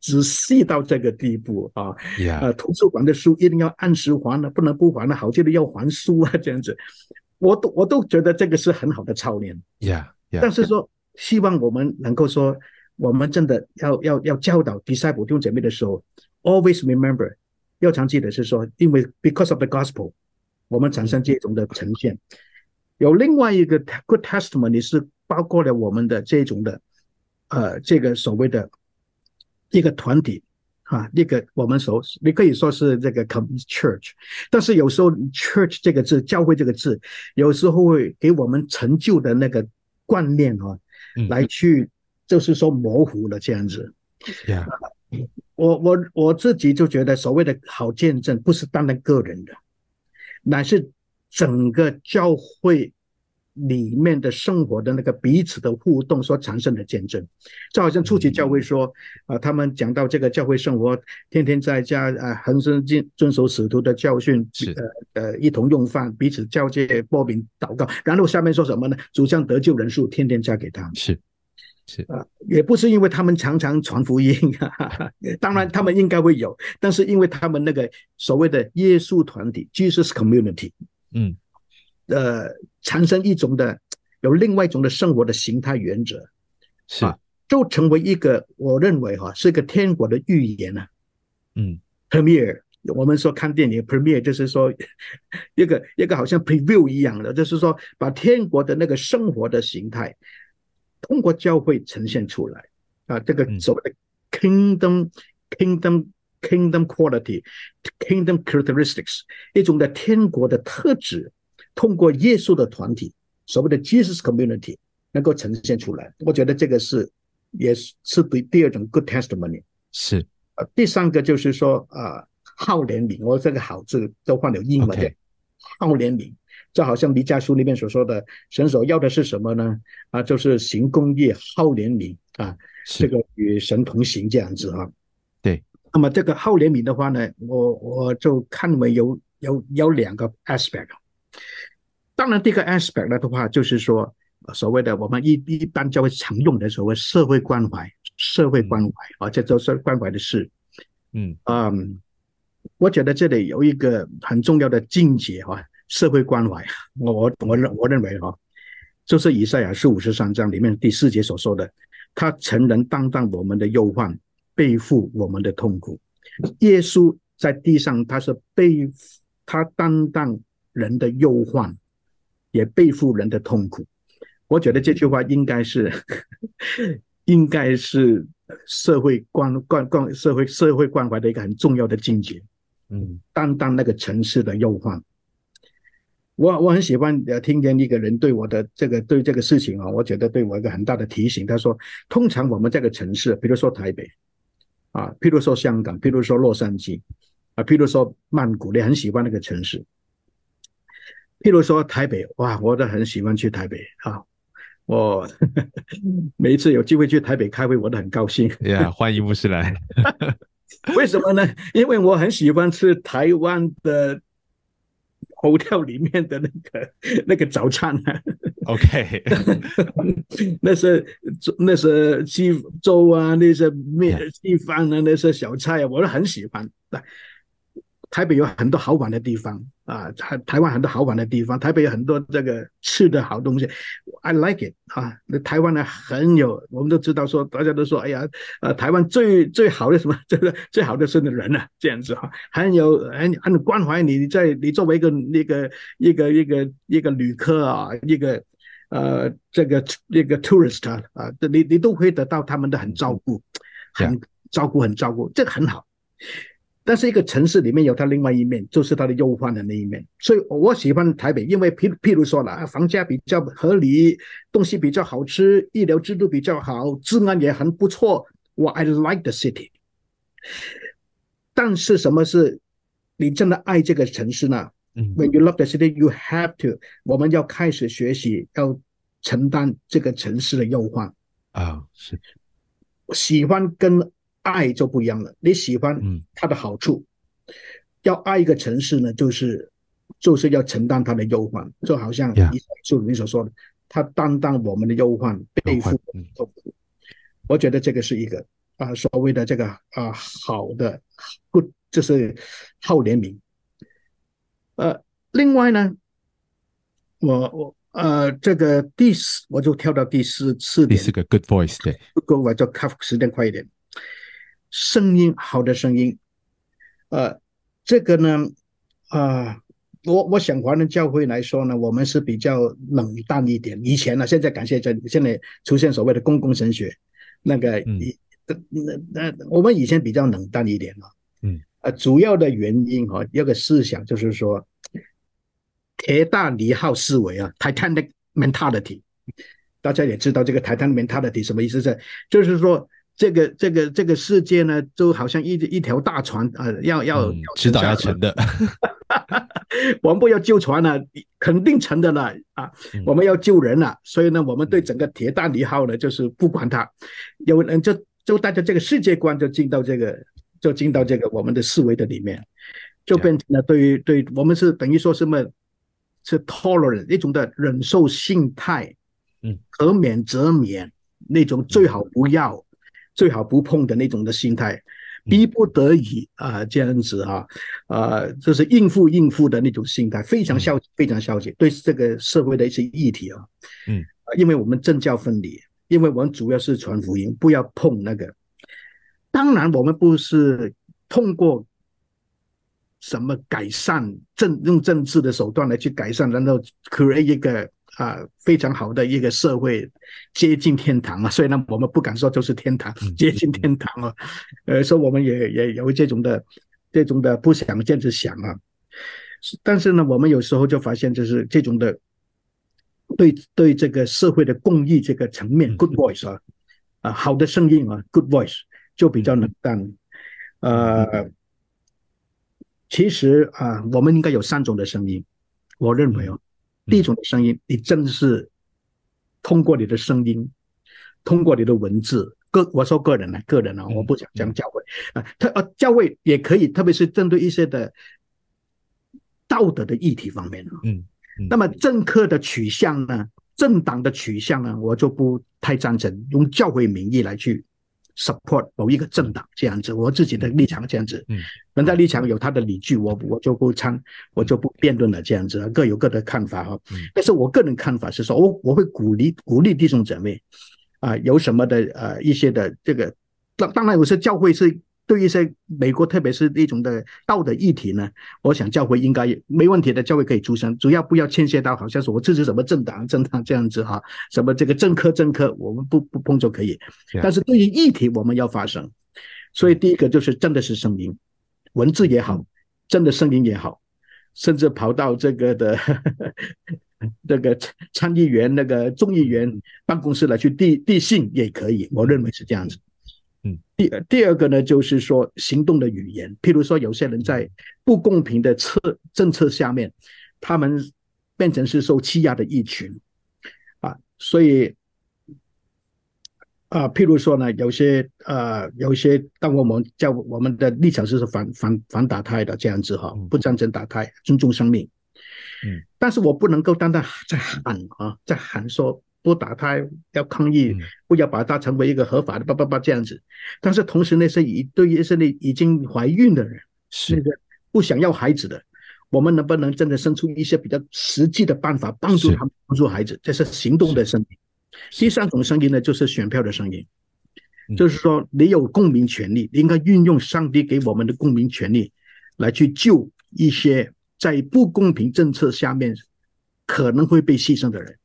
仔细到这个地步啊.呃，图书馆的书一定要按时还了，不能不还了，好记得要还书啊，这样子，我都我都觉得这个是很好的操练。Yeah, yeah. 但是说，希望我们能够说，我们真的要要要教导 disciple 弟兄姐妹的时候，always remember，要常记得是说，因为 because of the gospel，我们产生这种的呈现。有另外一个 good testimony 是包括了我们的这种的，呃，这个所谓的。一个团体，啊，那个我们说，你可以说是这个 church，但是有时候 church 这个字，教会这个字，有时候会给我们陈旧的那个观念啊，来去就是说模糊了这样子。Yeah. 我我我自己就觉得，所谓的好见证，不是单单个人的，乃是整个教会。里面的生活的那个彼此的互动所产生的见证，就好像初期教会说啊，他们讲到这个教会生活，天天在家啊，恒生遵遵守使徒的教训，呃呃，一同用饭，彼此交接、擘饼、祷告。然后下面说什么呢？主将得救人数天天加给他们。是是啊，也不是因为他们常常传福音，当然他们应该会有，但是因为他们那个所谓的耶稣团体 （Jesus Community），嗯。呃，产生一种的有另外一种的生活的形态原则，是。啊，就成为一个我认为哈是一个天国的预言啊，嗯，Premier 我们说看电影 premiere 就是说一个一个好像 preview 一样的，就是说把天国的那个生活的形态通过教会呈现出来。啊，这个所谓的 kingdom kingdom kingdom quality kingdom characteristics 一种的天国的特质，通过耶稣的团体所谓的 Jesus community 能够呈现出来，我觉得这个是也是是对第二种 good testimony 是。呃，第三个就是说，呃，好怜悯，我这个好字都换了英文的.好怜悯，就好像弥迦书里面所说的，神所要的是什么呢？啊，就是行公义，好怜悯啊，这个与神同行这样子啊。对，那么这个好怜悯的话呢，我我就看为有有有两个 aspect。当然，第一个 aspect 呢的话，就是说所谓的我们一一般就会常用的所谓社会关怀。社会关怀啊，这都是关怀的事。嗯嗯，我觉得这里有一个很重要的境界哈，社会关怀。我我我认我认为哈，就是以赛亚书五十三章里面第四节所说的，他曾能担当我们的忧患，背负我们的痛苦。耶稣在地上，他是背他担当人的忧患，也背负人的痛苦。我觉得这句话应该是。应该是社会关关关社会社会关怀的一个很重要的境界，嗯，担当那个城市的忧患。我我很喜欢呃听见一个人对我的这个对这个事情啊，我觉得对我一个很大的提醒。他说，通常我们这个城市，比如说台北啊，譬如说香港，譬如说洛杉矶啊，譬如说曼谷，你很喜欢那个城市。譬如说台北，哇，我都很喜欢去台北啊。我 每一次有机会去台北开会，我都很高兴。呀，欢迎牧师来。为什么呢？因为我很喜欢吃台湾的 hotel 里面的那个 那个早餐啊。OK，那些那些鸡粥啊，那些面鸡饭啊，那些小菜啊，我都很喜欢。台北有很多好玩的地方啊，台台湾很多好玩的地方，台北有很多这个吃的好东西，I like it 啊。那台湾呢很有，我们都知道说，大家都说，哎呀，呃，台湾最最好的什么，这个最好的是人啊，这样子哈，很有很很关怀你，在你作为一个那个一个一个一个旅客啊，一个呃这个一个 tourist 啊，你你都会得到他们的很照顾，很照顾很照顾，这个很好。但是一个城市里面有它另外一面，就是它的忧患的那一面。所以我喜欢台北，因为譬譬如说了，房价比较合理，东西比较好吃，医疗制度比较好，治安也很不错。我 I like the city。但是什么是你真的爱这个城市呢？嗯，When you love the city, you have to。我们要开始学习，要承担这个城市的忧患啊。是，喜欢跟。爱就不一样了。你喜欢它的好处，嗯、要爱一个城市呢，就是就是要承担它的忧患，就好像书里面所说的，他担当我们的忧患，背负痛苦。嗯、我觉得这个是一个啊、呃，所谓的这个啊、呃，好的不就是好怜悯。呃，另外呢，我我呃，这个第四我就跳到第四四点，第四个 good voice 对，不够我就 cut 时间快一点。声音好的声音，呃，这个呢，啊、呃，我我想华人教会来说呢，我们是比较冷淡一点。以前呢，现在感谢这现在出现所谓的公共神学，那个，嗯，那那我们以前比较冷淡一点啊，嗯，呃，主要的原因哈，有个思想就是说，铁大尼号思维啊，Titanic mentality，大家也知道这个 Titanic mentality 什么意思？是就是说。这个这个这个世界呢，就好像一一条大船啊、呃，要要迟早要沉的。我们不要救船了，肯定沉的了啊！我们要救人了，所以呢，我们对整个铁达尼号呢，就是不管它，有人就就带着这个世界观就进到这个，就进到这个我们的思维的里面，就变成了对于对我们是等于说什么，是 tolerant 一种的忍受心态，嗯，可免则免那种最好不要。最好不碰的那种的心态，逼不得已啊，这样子啊，啊，就是应付应付的那种心态，非常消极，非常消极，对这个社会的一些议题啊，嗯，因为我们政教分离，因为我们主要是传福音，不要碰那个。当然，我们不是通过什么改善政用政治的手段来去改善，然后 create 一个啊、呃、非常好的一个社会，接近天堂啊。虽然我们不敢说就是天堂，接近天堂啊，呃，所以我们也也有这种的这种的不想这样子想啊。但是呢，我们有时候就发现，就是这种的对对这个社会的公益这个层面，good voice 啊，啊好的声音啊，good voice 就比较冷淡，呃。其实啊，我们应该有三种的声音。我认为哦，第一种的声音，你真的是通过你的声音，通过你的文字，个我说个人呢，个人啊，我不想讲教会啊，特呃教会也可以，特别是针对一些的道德的议题方面啊。嗯。那么政客的取向呢，政党的取向呢，我就不太赞成用教会名义来去。Support 某一个政党这样子，我自己的立场这样子，嗯，人家立场有他的理据，我我就不参，我就不辩论了这样子，各有各的看法哈。但是我个人看法是说，我我会鼓励鼓励弟兄姊妹啊，有什么的呃一些的这个，当当然有些教会是。对一些美国，特别是那种的道德议题呢，我想教会应该没问题的，教会可以出声，主要不要牵涉到好像是我支持什么政党政党这样子哈，什么这个政客政客，我们不不碰就可以。但是对于议题，我们要发声。所以第一个就是真的是声音，文字也好，真的声音也好，甚至跑到这个的 这个参议员那个众议员办公室来去递递信也可以，我认为是这样子。嗯，第第二个呢，就是说行动的语言，譬如说有些人在不公平的策政策下面，他们变成是受欺压的一群。啊，所以啊，譬如说呢，有些呃，有些当我们叫我们的立场是反反反打胎的这样子哈，不赞成打胎，尊重生命，嗯，但是我不能够单单在喊啊，在喊说。不打胎要抗议，不要把它成为一个合法的叭叭叭这样子。但是同时那些已对于一些已经怀孕的人，是那个不想要孩子的，我们能不能真的生出一些比较实际的办法，帮助他们帮助孩子？这是行动的声音。第三种声音呢，就是选票的声音，就是说你有公民权利，你应该运用上帝给我们的公民权利来去救一些在不公平政策下面可能会被牺牲的人。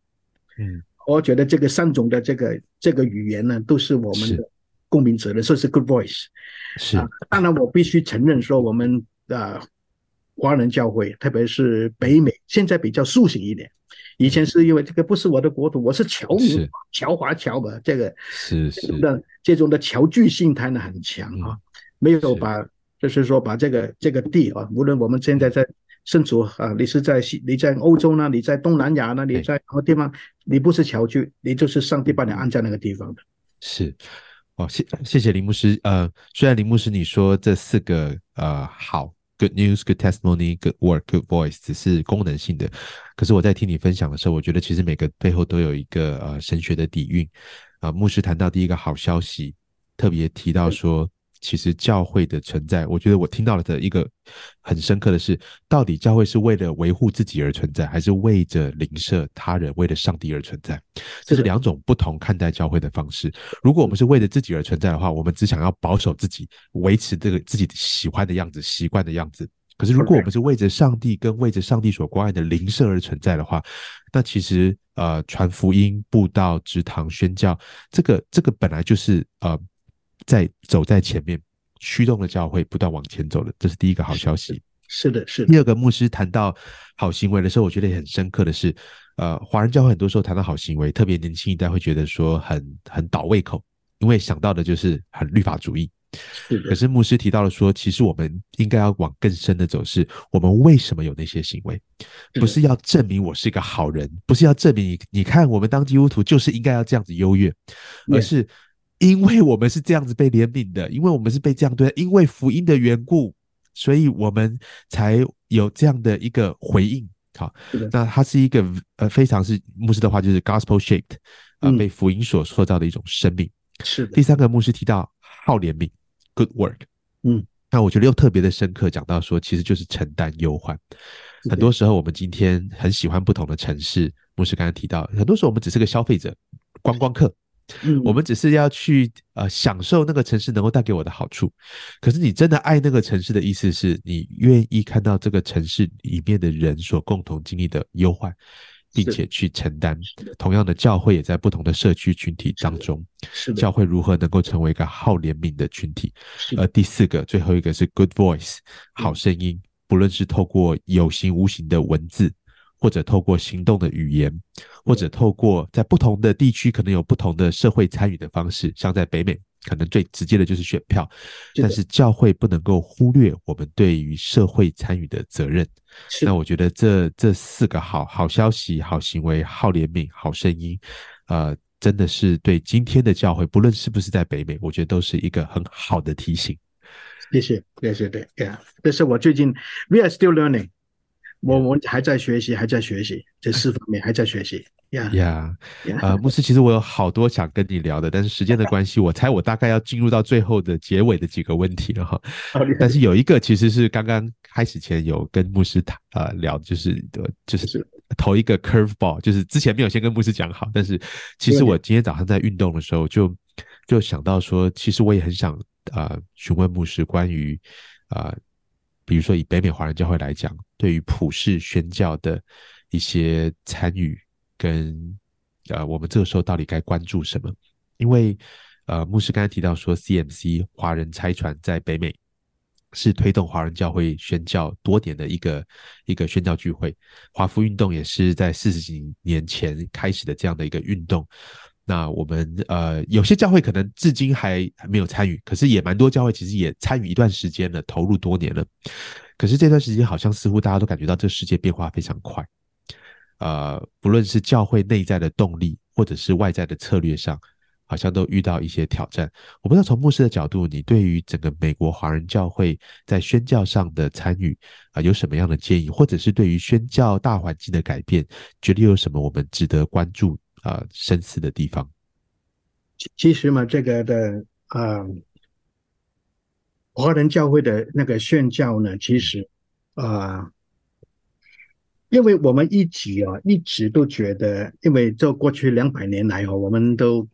嗯。我觉得这个三种的这个这个语言呢，都是我们的公民责任，说是，是 good voice。是、啊，当然我必须承认说，我们的华人教会，特别是北美，现在比较苏醒一点。以前是因为这个不是我的国土，我是侨民，侨华侨嘛，这个是是。的，这种的侨居心态呢很强啊，没有把就是说把这个这个地啊，无论我们现在在。身处啊，你是在西，你在欧洲呢？你在东南亚呢？你在什么地方？你不是侨居，你就是上帝把你安在那个地方的。是，哦，谢谢谢林牧师。呃，虽然林牧师你说这四个呃好，good news，good testimony，good work，good voice，只是功能性的，可是我在听你分享的时候，我觉得其实每个背后都有一个呃神学的底蕴。啊、呃，牧师谈到第一个好消息，特别提到说。其实教会的存在，我觉得我听到了的一个很深刻的是，到底教会是为了维护自己而存在，还是为着邻舍他人、为了上帝而存在？这是两种不同看待教会的方式。如果我们是为了自己而存在的话，我们只想要保守自己，维持这个自己喜欢的样子、习惯的样子。可是如果我们是为着上帝跟为着上帝所关爱的灵舍而存在的话，那其实呃，传福音、布道、职堂、宣教，这个这个本来就是呃。在走在前面，驱动了教会不断往前走的，这是第一个好消息。是的，是的。第二个，牧师谈到好行为的时候，我觉得也很深刻的是，呃，华人教会很多时候谈到好行为，特别年轻一代会觉得说很很倒胃口，因为想到的就是很律法主义。是的。可是牧师提到了说，其实我们应该要往更深的走，是我们为什么有那些行为？不是要证明我是一个好人，不是要证明你你看我们当基督徒就是应该要这样子优越，而是。因为我们是这样子被怜悯的，因为我们是被这样对待，因为福音的缘故，所以我们才有这样的一个回应。好，那它是一个呃非常是牧师的话就是 gospel shaped 啊、呃，被福音所塑造的一种生命。是的。第三个牧师提到好怜悯，good work。嗯，那我觉得又特别的深刻，讲到说其实就是承担忧患。很多时候我们今天很喜欢不同的城市，牧师刚才提到，很多时候我们只是个消费者、观光客。嗯，我们只是要去呃享受那个城市能够带给我的好处。可是你真的爱那个城市的意思是你愿意看到这个城市里面的人所共同经历的忧患，并且去承担。同样的，教会也在不同的社区群体当中，是，教会如何能够成为一个好怜悯的群体。而第四个，最后一个是 good voice，好声音，不论是透过有形无形的文字。或者透过行动的语言，或者透过在不同的地区可能有不同的社会参与的方式，像在北美，可能最直接的就是选票。但是教会不能够忽略我们对于社会参与的责任。那我觉得这这四个好好消息、好行为、好怜悯、好声音，呃，真的是对今天的教会，不论是不是在北美，我觉得都是一个很好的提醒。谢谢，谢谢，对，这是我最近，We are still learning。我我还在学习，还在学习，这 四方面还在学习。呀呀，呃，牧师，其实我有好多想跟你聊的，但是时间的关系，我猜我大概要进入到最后的结尾的几个问题了哈。但是有一个其实是刚刚开始前有跟牧师谈呃聊，就是就是投一个 curve ball，就是之前没有先跟牧师讲好，但是其实我今天早上在运动的时候就就想到说，其实我也很想呃询问牧师关于呃。比如说，以北美华人教会来讲，对于普世宣教的一些参与，跟呃，我们这个时候到底该关注什么？因为呃，牧师刚才提到说，CMC 华人差传在北美是推动华人教会宣教多年的一个一个宣教聚会，华服运动也是在四十几年前开始的这样的一个运动。那我们呃，有些教会可能至今还还没有参与，可是也蛮多教会其实也参与一段时间了，投入多年了。可是这段时间好像似乎大家都感觉到这个世界变化非常快，呃，不论是教会内在的动力，或者是外在的策略上，好像都遇到一些挑战。我不知道从牧师的角度，你对于整个美国华人教会在宣教上的参与啊，有什么样的建议，或者是对于宣教大环境的改变，觉得有什么我们值得关注？啊，深思的地方。其实嘛，这个的啊，华人教会的那个宣教呢，其实啊，因为我们一直啊，一直都觉得，因为这过去两百年来哦，我们都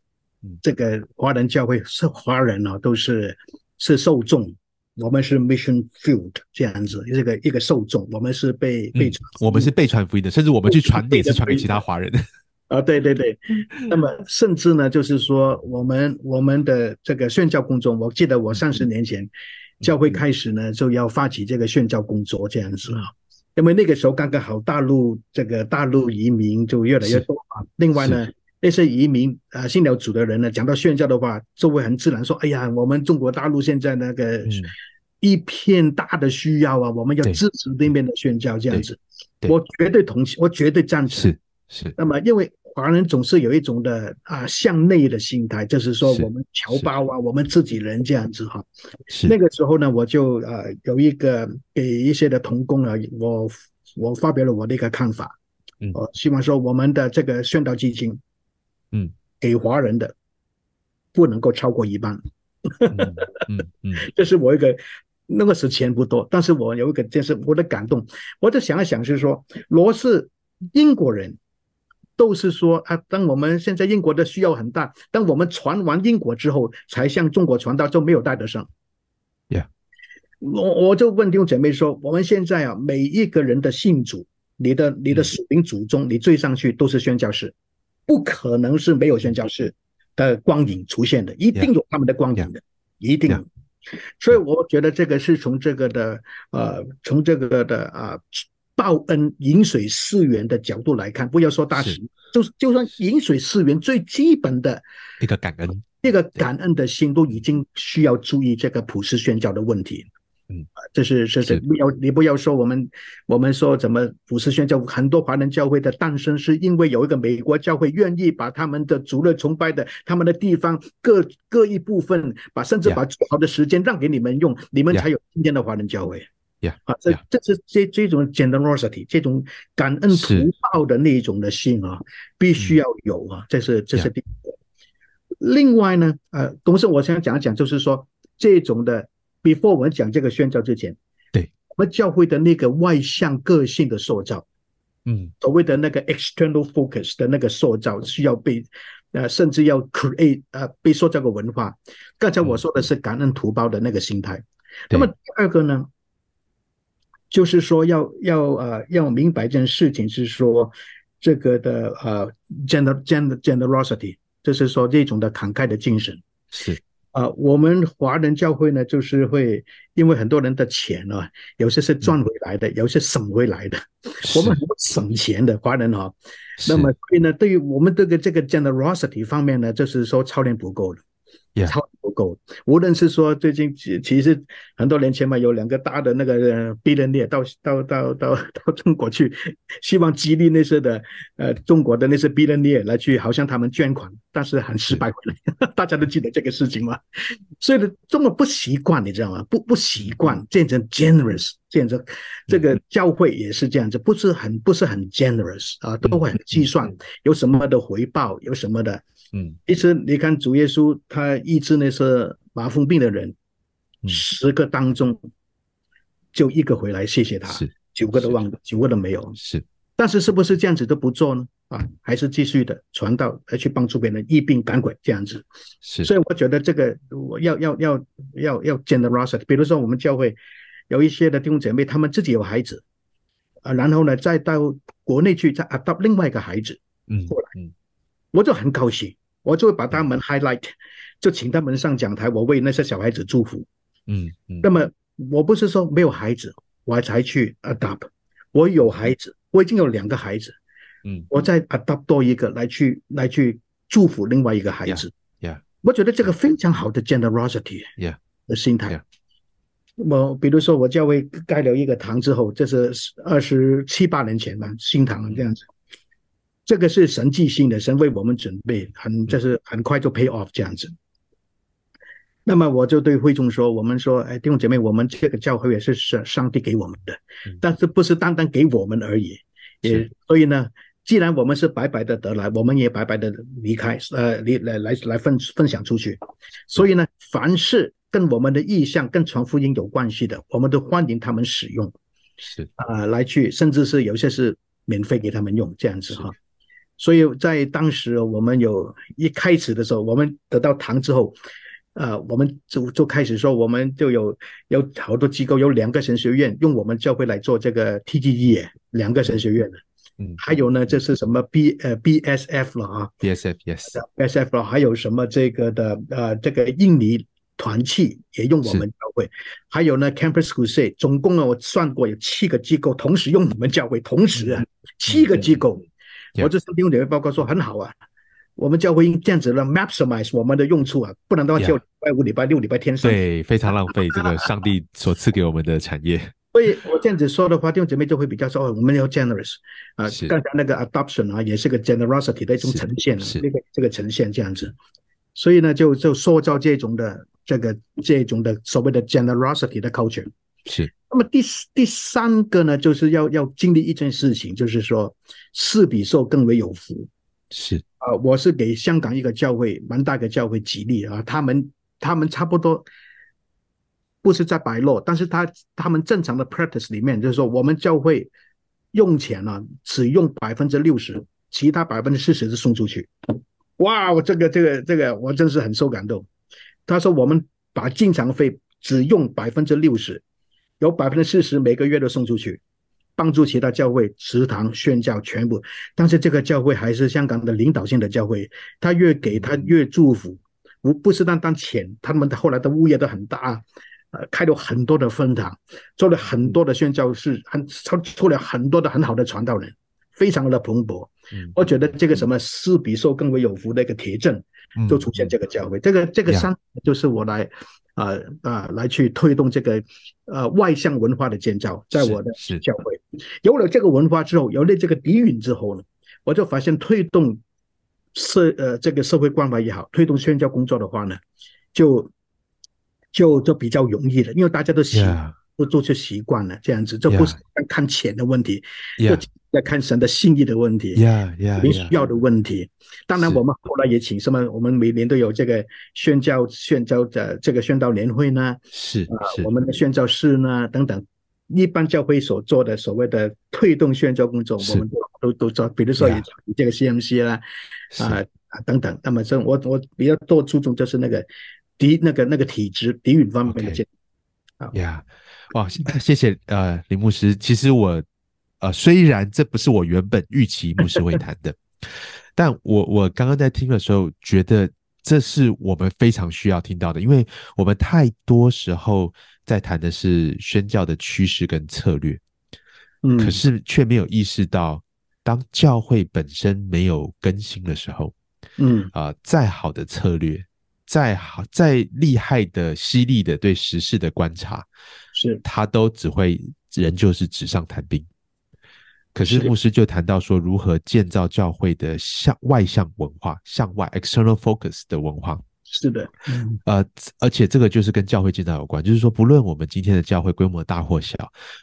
这个华人教会是华人哦，都是是受众，我们是 mission field 这样子，这个一个受众，我们是被被传、嗯，我们是被传福音的，甚至我们去传递也是传给其他华人。啊，对对对，那么甚至呢，就是说，我们我们的这个宣教工作，我记得我三十年前教会开始呢，就要发起这个宣教工作这样子啊，因为那个时候刚刚好大陆这个大陆移民就越来越多啊。另外呢，那些移民啊信教组的人呢，讲到宣教的话，就会很自然说：“哎呀，我们中国大陆现在那个一片大的需要啊，我们要支持那边的宣教这样子。”我绝对同情，我绝对赞成。是是，那么因为华人总是有一种的啊向内的心态，就是说我们侨胞啊，我们自己人这样子哈。那个时候呢，我就呃有一个给一些的童工啊，我我发表了我的一个看法，嗯，我希望说我们的这个宣导基金，嗯，给华人的不能够超过一半，嗯嗯，嗯。这是我一个那个时钱不多，但是我有一个就是我的感动，我就想一想是说，罗是英国人。都是说啊，当我们现在英国的需要很大，当我们传完英国之后，才向中国传道，就没有带得上。Yeah，我我就问弟兄姐妹说，我们现在啊，每一个人的信主，你的你的属灵祖宗，你追上去都是宣教士，不可能是没有宣教士的光影出现的，一定有他们的光影的，一定。所以我觉得这个是从这个的呃，从这个的啊。报恩饮水思源的角度来看，不要说大使，就是。就算饮水思源最基本的一个感恩，一个感恩的心都已经需要注意这个普世宣教的问题。嗯，这是这是不要你不要说我们我们说怎么普世宣教，很多华人教会的诞生是因为有一个美国教会愿意把他们的主日崇拜的他们的地方各各一部分，把甚至把最好的时间让给你们用，你们才有今天的华人教会。Yeah, 啊，这这是这这种 generosity，这种感恩图报的那种的心啊，必须要有啊，这是这是第一个。Yeah. 另外呢，呃，同时我想讲一讲，就是说这种的，before 我们讲这个宣教之前，对，我们教会的那个外向个性的塑造，嗯，所谓的那个 external focus 的那个塑造，需要被呃，甚至要 create 呃，比如说这个文化。刚才我说的是感恩图报的那个心态。那么第二个呢，就是说要要呃要明白一件事情是说这个的呃 gener gener generosity，就是说这种的慷慨的精神是。啊、呃，我们华人教会呢，就是会因为很多人的钱啊，有些是赚回来的，嗯、有些省回来的。我们很省钱的华人啊，那么所以呢，对于我们这个这个 generosity 方面呢，就是说操练不够的。也超不够，无论是说最近其其实很多年前嘛，有两个大的那个 billionaire 到到到到到中国去，希望激励那些的呃中国的那些 billionaire 来去，好像他们捐款，但是很失败回来，大家都记得这个事情吗？所以呢，中国不习惯，你知道吗？不不习惯变成 generous，变成这个教会也是这样子，不是很不是很 generous 啊，都会很计算有什么的回报，有什么的。嗯，其实你看主耶稣他医治那些麻风病的人，嗯、十个当中就一个回来谢谢他，是九个都忘了，九个都没有。是，但是是不是这样子都不做呢？啊，还是继续的传道来去帮助别人疫病赶鬼这样子。是，所以我觉得这个我要要要要要 generosity。比如说我们教会有一些的弟兄姐妹，他们自己有孩子啊，然后呢再到国内去再 adopt 另外一个孩子，嗯，过来，嗯，我就很高兴。我就会把他们 highlight，就请他们上讲台，我为那些小孩子祝福。嗯嗯。那么我不是说没有孩子，我才去 adopt。我有孩子，我已经有两个孩子。嗯。我再 adopt 多一个来去来去祝福另外一个孩子。Yeah。我觉得这个非常好的 generosity。Yeah。的心态。我比如说我教会盖了一个堂之后，这是二十七八年前吧，新堂这样子。这个是神迹性的，神为我们准备，很就是很快就 pay off 这样子。那么我就对会众说：“我们说，哎，弟兄姐妹，我们这个教会也是上上帝给我们的，但是不是单单给我们而已。也所以呢，既然我们是白白的得来，我们也白白的离开，呃，离来来来分分享出去。所以呢，凡是跟我们的意向、跟传福音有关系的，我们都欢迎他们使用，是啊、呃，来去，甚至是有些是免费给他们用这样子哈。”所以在当时，我们有一开始的时候，我们得到糖之后，呃，我们就就开始说，我们就有有好多机构，有两个神学院用我们教会来做这个 TGE，两个神学院。的，嗯，还有呢，这是什么 B 呃 BSF 了啊，BSF yes，BSF 了，还有什么这个的呃这个印尼团契也用我们教会，还有呢 Campus Crusade，总共呢我算过有七个机构同时用我们教会，同时啊七个机构。我这是弟兄姐妹报告说很好啊，我们教会应这样子来 maximize 我们的用处啊，不然的话就礼拜五、礼拜六、礼拜天上。对，非常浪费这个上帝所赐给我们的产业。所以我这样子说的话，弟兄姐妹就会比较说，哦，我们要 generous 啊，刚才那个 adoption 啊，也是个 generosity 的一种呈现，这个这个呈现这样子，所以呢，就就塑造这种的这个这种的所谓的 generosity 的 culture。是，那么第第三个呢，就是要要经历一件事情，就是说，施比受更为有福。是啊、呃，我是给香港一个教会，蛮大个教会举例啊，他们他们差不多不是在白落，但是他他们正常的 practice 里面，就是说，我们教会用钱呢、啊，只用百分之六十，其他百分之四十是送出去。哇，我这个这个这个，我真是很受感动。他说，我们把进场费只用百分之六十。有百分之四十每个月都送出去，帮助其他教会、祠堂、宣教全部。但是这个教会还是香港的领导性的教会，他越给他越祝福，不不是单单钱，他们的后来的物业都很大，呃，开了很多的分堂，做了很多的宣教士，很出出了很多的很好的传道人，非常的蓬勃。我觉得这个什么施比受更为有福的一个铁证，就出现这个教会。这个这个三就是我来。啊啊，来去推动这个呃外向文化的建造，在我的教会有了这个文化之后，有了这个底蕴之后呢，我就发现推动社呃这个社会关怀也好，推动宣教工作的话呢，就就就比较容易了，因为大家都习都做出习惯了，这样子，这不是看钱的问题，就在看神的心意的问题，人需要的问题。当然，我们后来也请什么？我们每年都有这个宣教宣教的这个宣道年会呢，是啊，我们的宣教士呢等等，一般教会所做的所谓的推动宣教工作，我们都都都做。比如说，也这个 CMC 啦，啊啊等等。那么这我我比较多注重就是那个底那个那个体质底蕴方面的建立。呀，哇，谢谢呃林牧师。其实我呃虽然这不是我原本预期牧师会谈的，但我我刚刚在听的时候觉得这是我们非常需要听到的，因为我们太多时候在谈的是宣教的趋势跟策略。嗯可是却没有意识到，当教会本身没有更新的时候，嗯啊、呃，再好的策略，再好再厉害的犀利的对时事的观察，是他都只会仍旧是纸上谈兵。可是牧师就谈到说，如何建造教会的向外向文化，向外 external focus 的文化。是的，呃，而且这个就是跟教会建造有关，就是说，不论我们今天的教会规模大或小，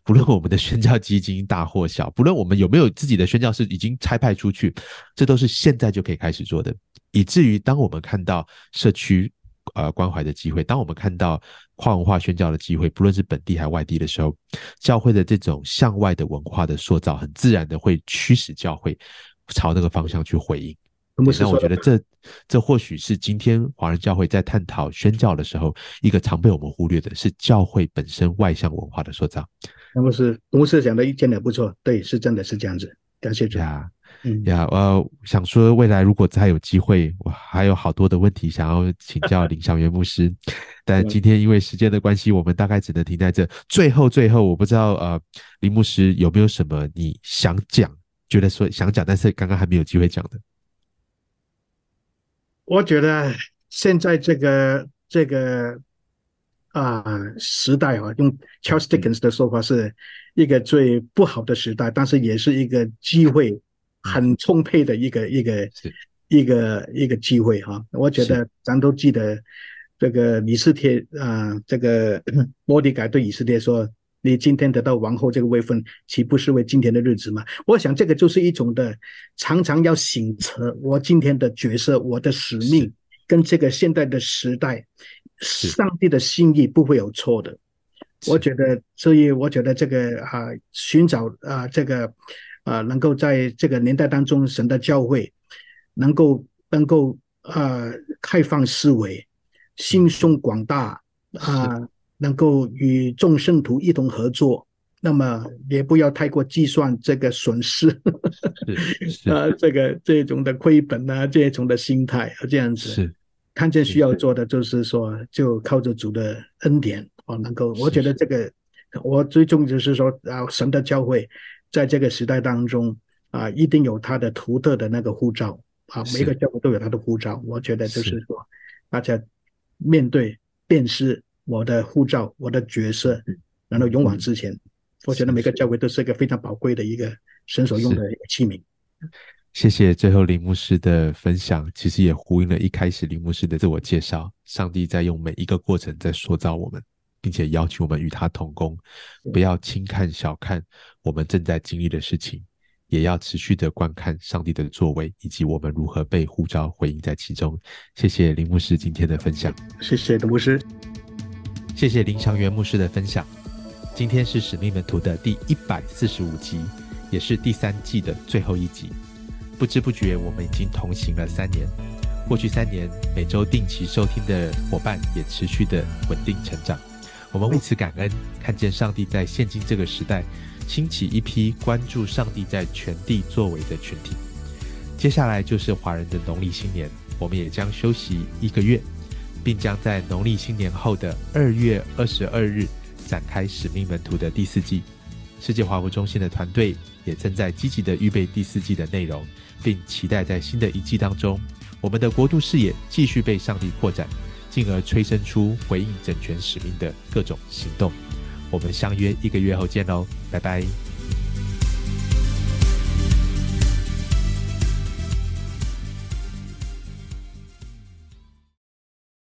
不论我们的宣教基金大或小，不论我们有没有自己的宣教士已经差派出去，这都是现在就可以开始做的。以至于当我们看到社区呃关怀的机会，当我们看到跨文化宣教的机会，不论是本地还是外地的时候，教会的这种向外的文化的塑造，很自然的会驱使教会朝那个方向去回应。那我觉得这这或许是今天华人教会在探讨宣教的时候，一个常被我们忽略的是教会本身外向文化的塑造。那么是董牧师讲的意见也不错，对，是真的是这样子。感谢主呀，嗯呀，呃，想说未来如果再有机会，我还有好多的问题想要请教林小元牧师，但今天因为时间的关系，我们大概只能停在这。最后，最后，我不知道呃，林牧师有没有什么你想讲，觉得说想讲，但是刚刚还没有机会讲的。我觉得现在这个这个啊、呃、时代啊，用 Charles Dickens 的说法，是一个最不好的时代，但是也是一个机会很充沛的一个一个一个一个机会哈。我觉得咱都记得这个以斯帖啊，这个 莫迪改对以色列说。你今天得到王后这个位分，岂不是为今天的日子吗？我想这个就是一种的，常常要省察我今天的角色，我的使命跟这个现代的时代，上帝的心意不会有错的。我觉得，所以我觉得这个啊，寻找啊，这个啊，能够在这个年代当中，神的教会能够能够啊，开放思维，心胸广大啊。能够与众圣徒一同合作，那么也不要太过计算这个损失，啊，这个这种的亏本啊，这种的心态，这样子，是。看见需要做的，就是说，就靠着主的恩典，啊，能够，我觉得这个，我最终就是说，啊，神的教会在这个时代当中，啊，一定有他的独特的那个护照，啊，每个教会都有他的护照，我觉得就是。说，大家面对辨识。我的护照，我的角色，然后勇往直前。我觉得每个教会都是一个非常宝贵的一个神所用的一个器皿。谢谢最后林牧师的分享，其实也呼应了一开始林牧师的自我介绍。上帝在用每一个过程在塑造我们，并且邀请我们与他同工，不要轻看小看我们正在经历的事情，也要持续的观看上帝的作为，以及我们如何被呼召回应在其中。谢谢林牧师今天的分享。谢谢林牧师。谢谢林祥元牧师的分享。今天是使命门徒的第一百四十五集，也是第三季的最后一集。不知不觉，我们已经同行了三年。过去三年，每周定期收听的伙伴也持续的稳定成长。我们为此感恩，看见上帝在现今这个时代兴起一批关注上帝在全地作为的群体。接下来就是华人的农历新年，我们也将休息一个月。并将在农历新年后的二月二十二日展开使命门徒的第四季。世界华服中心的团队也正在积极的预备第四季的内容，并期待在新的一季当中，我们的国度视野继续被上帝扩展，进而催生出回应整全使命的各种行动。我们相约一个月后见喽，拜拜。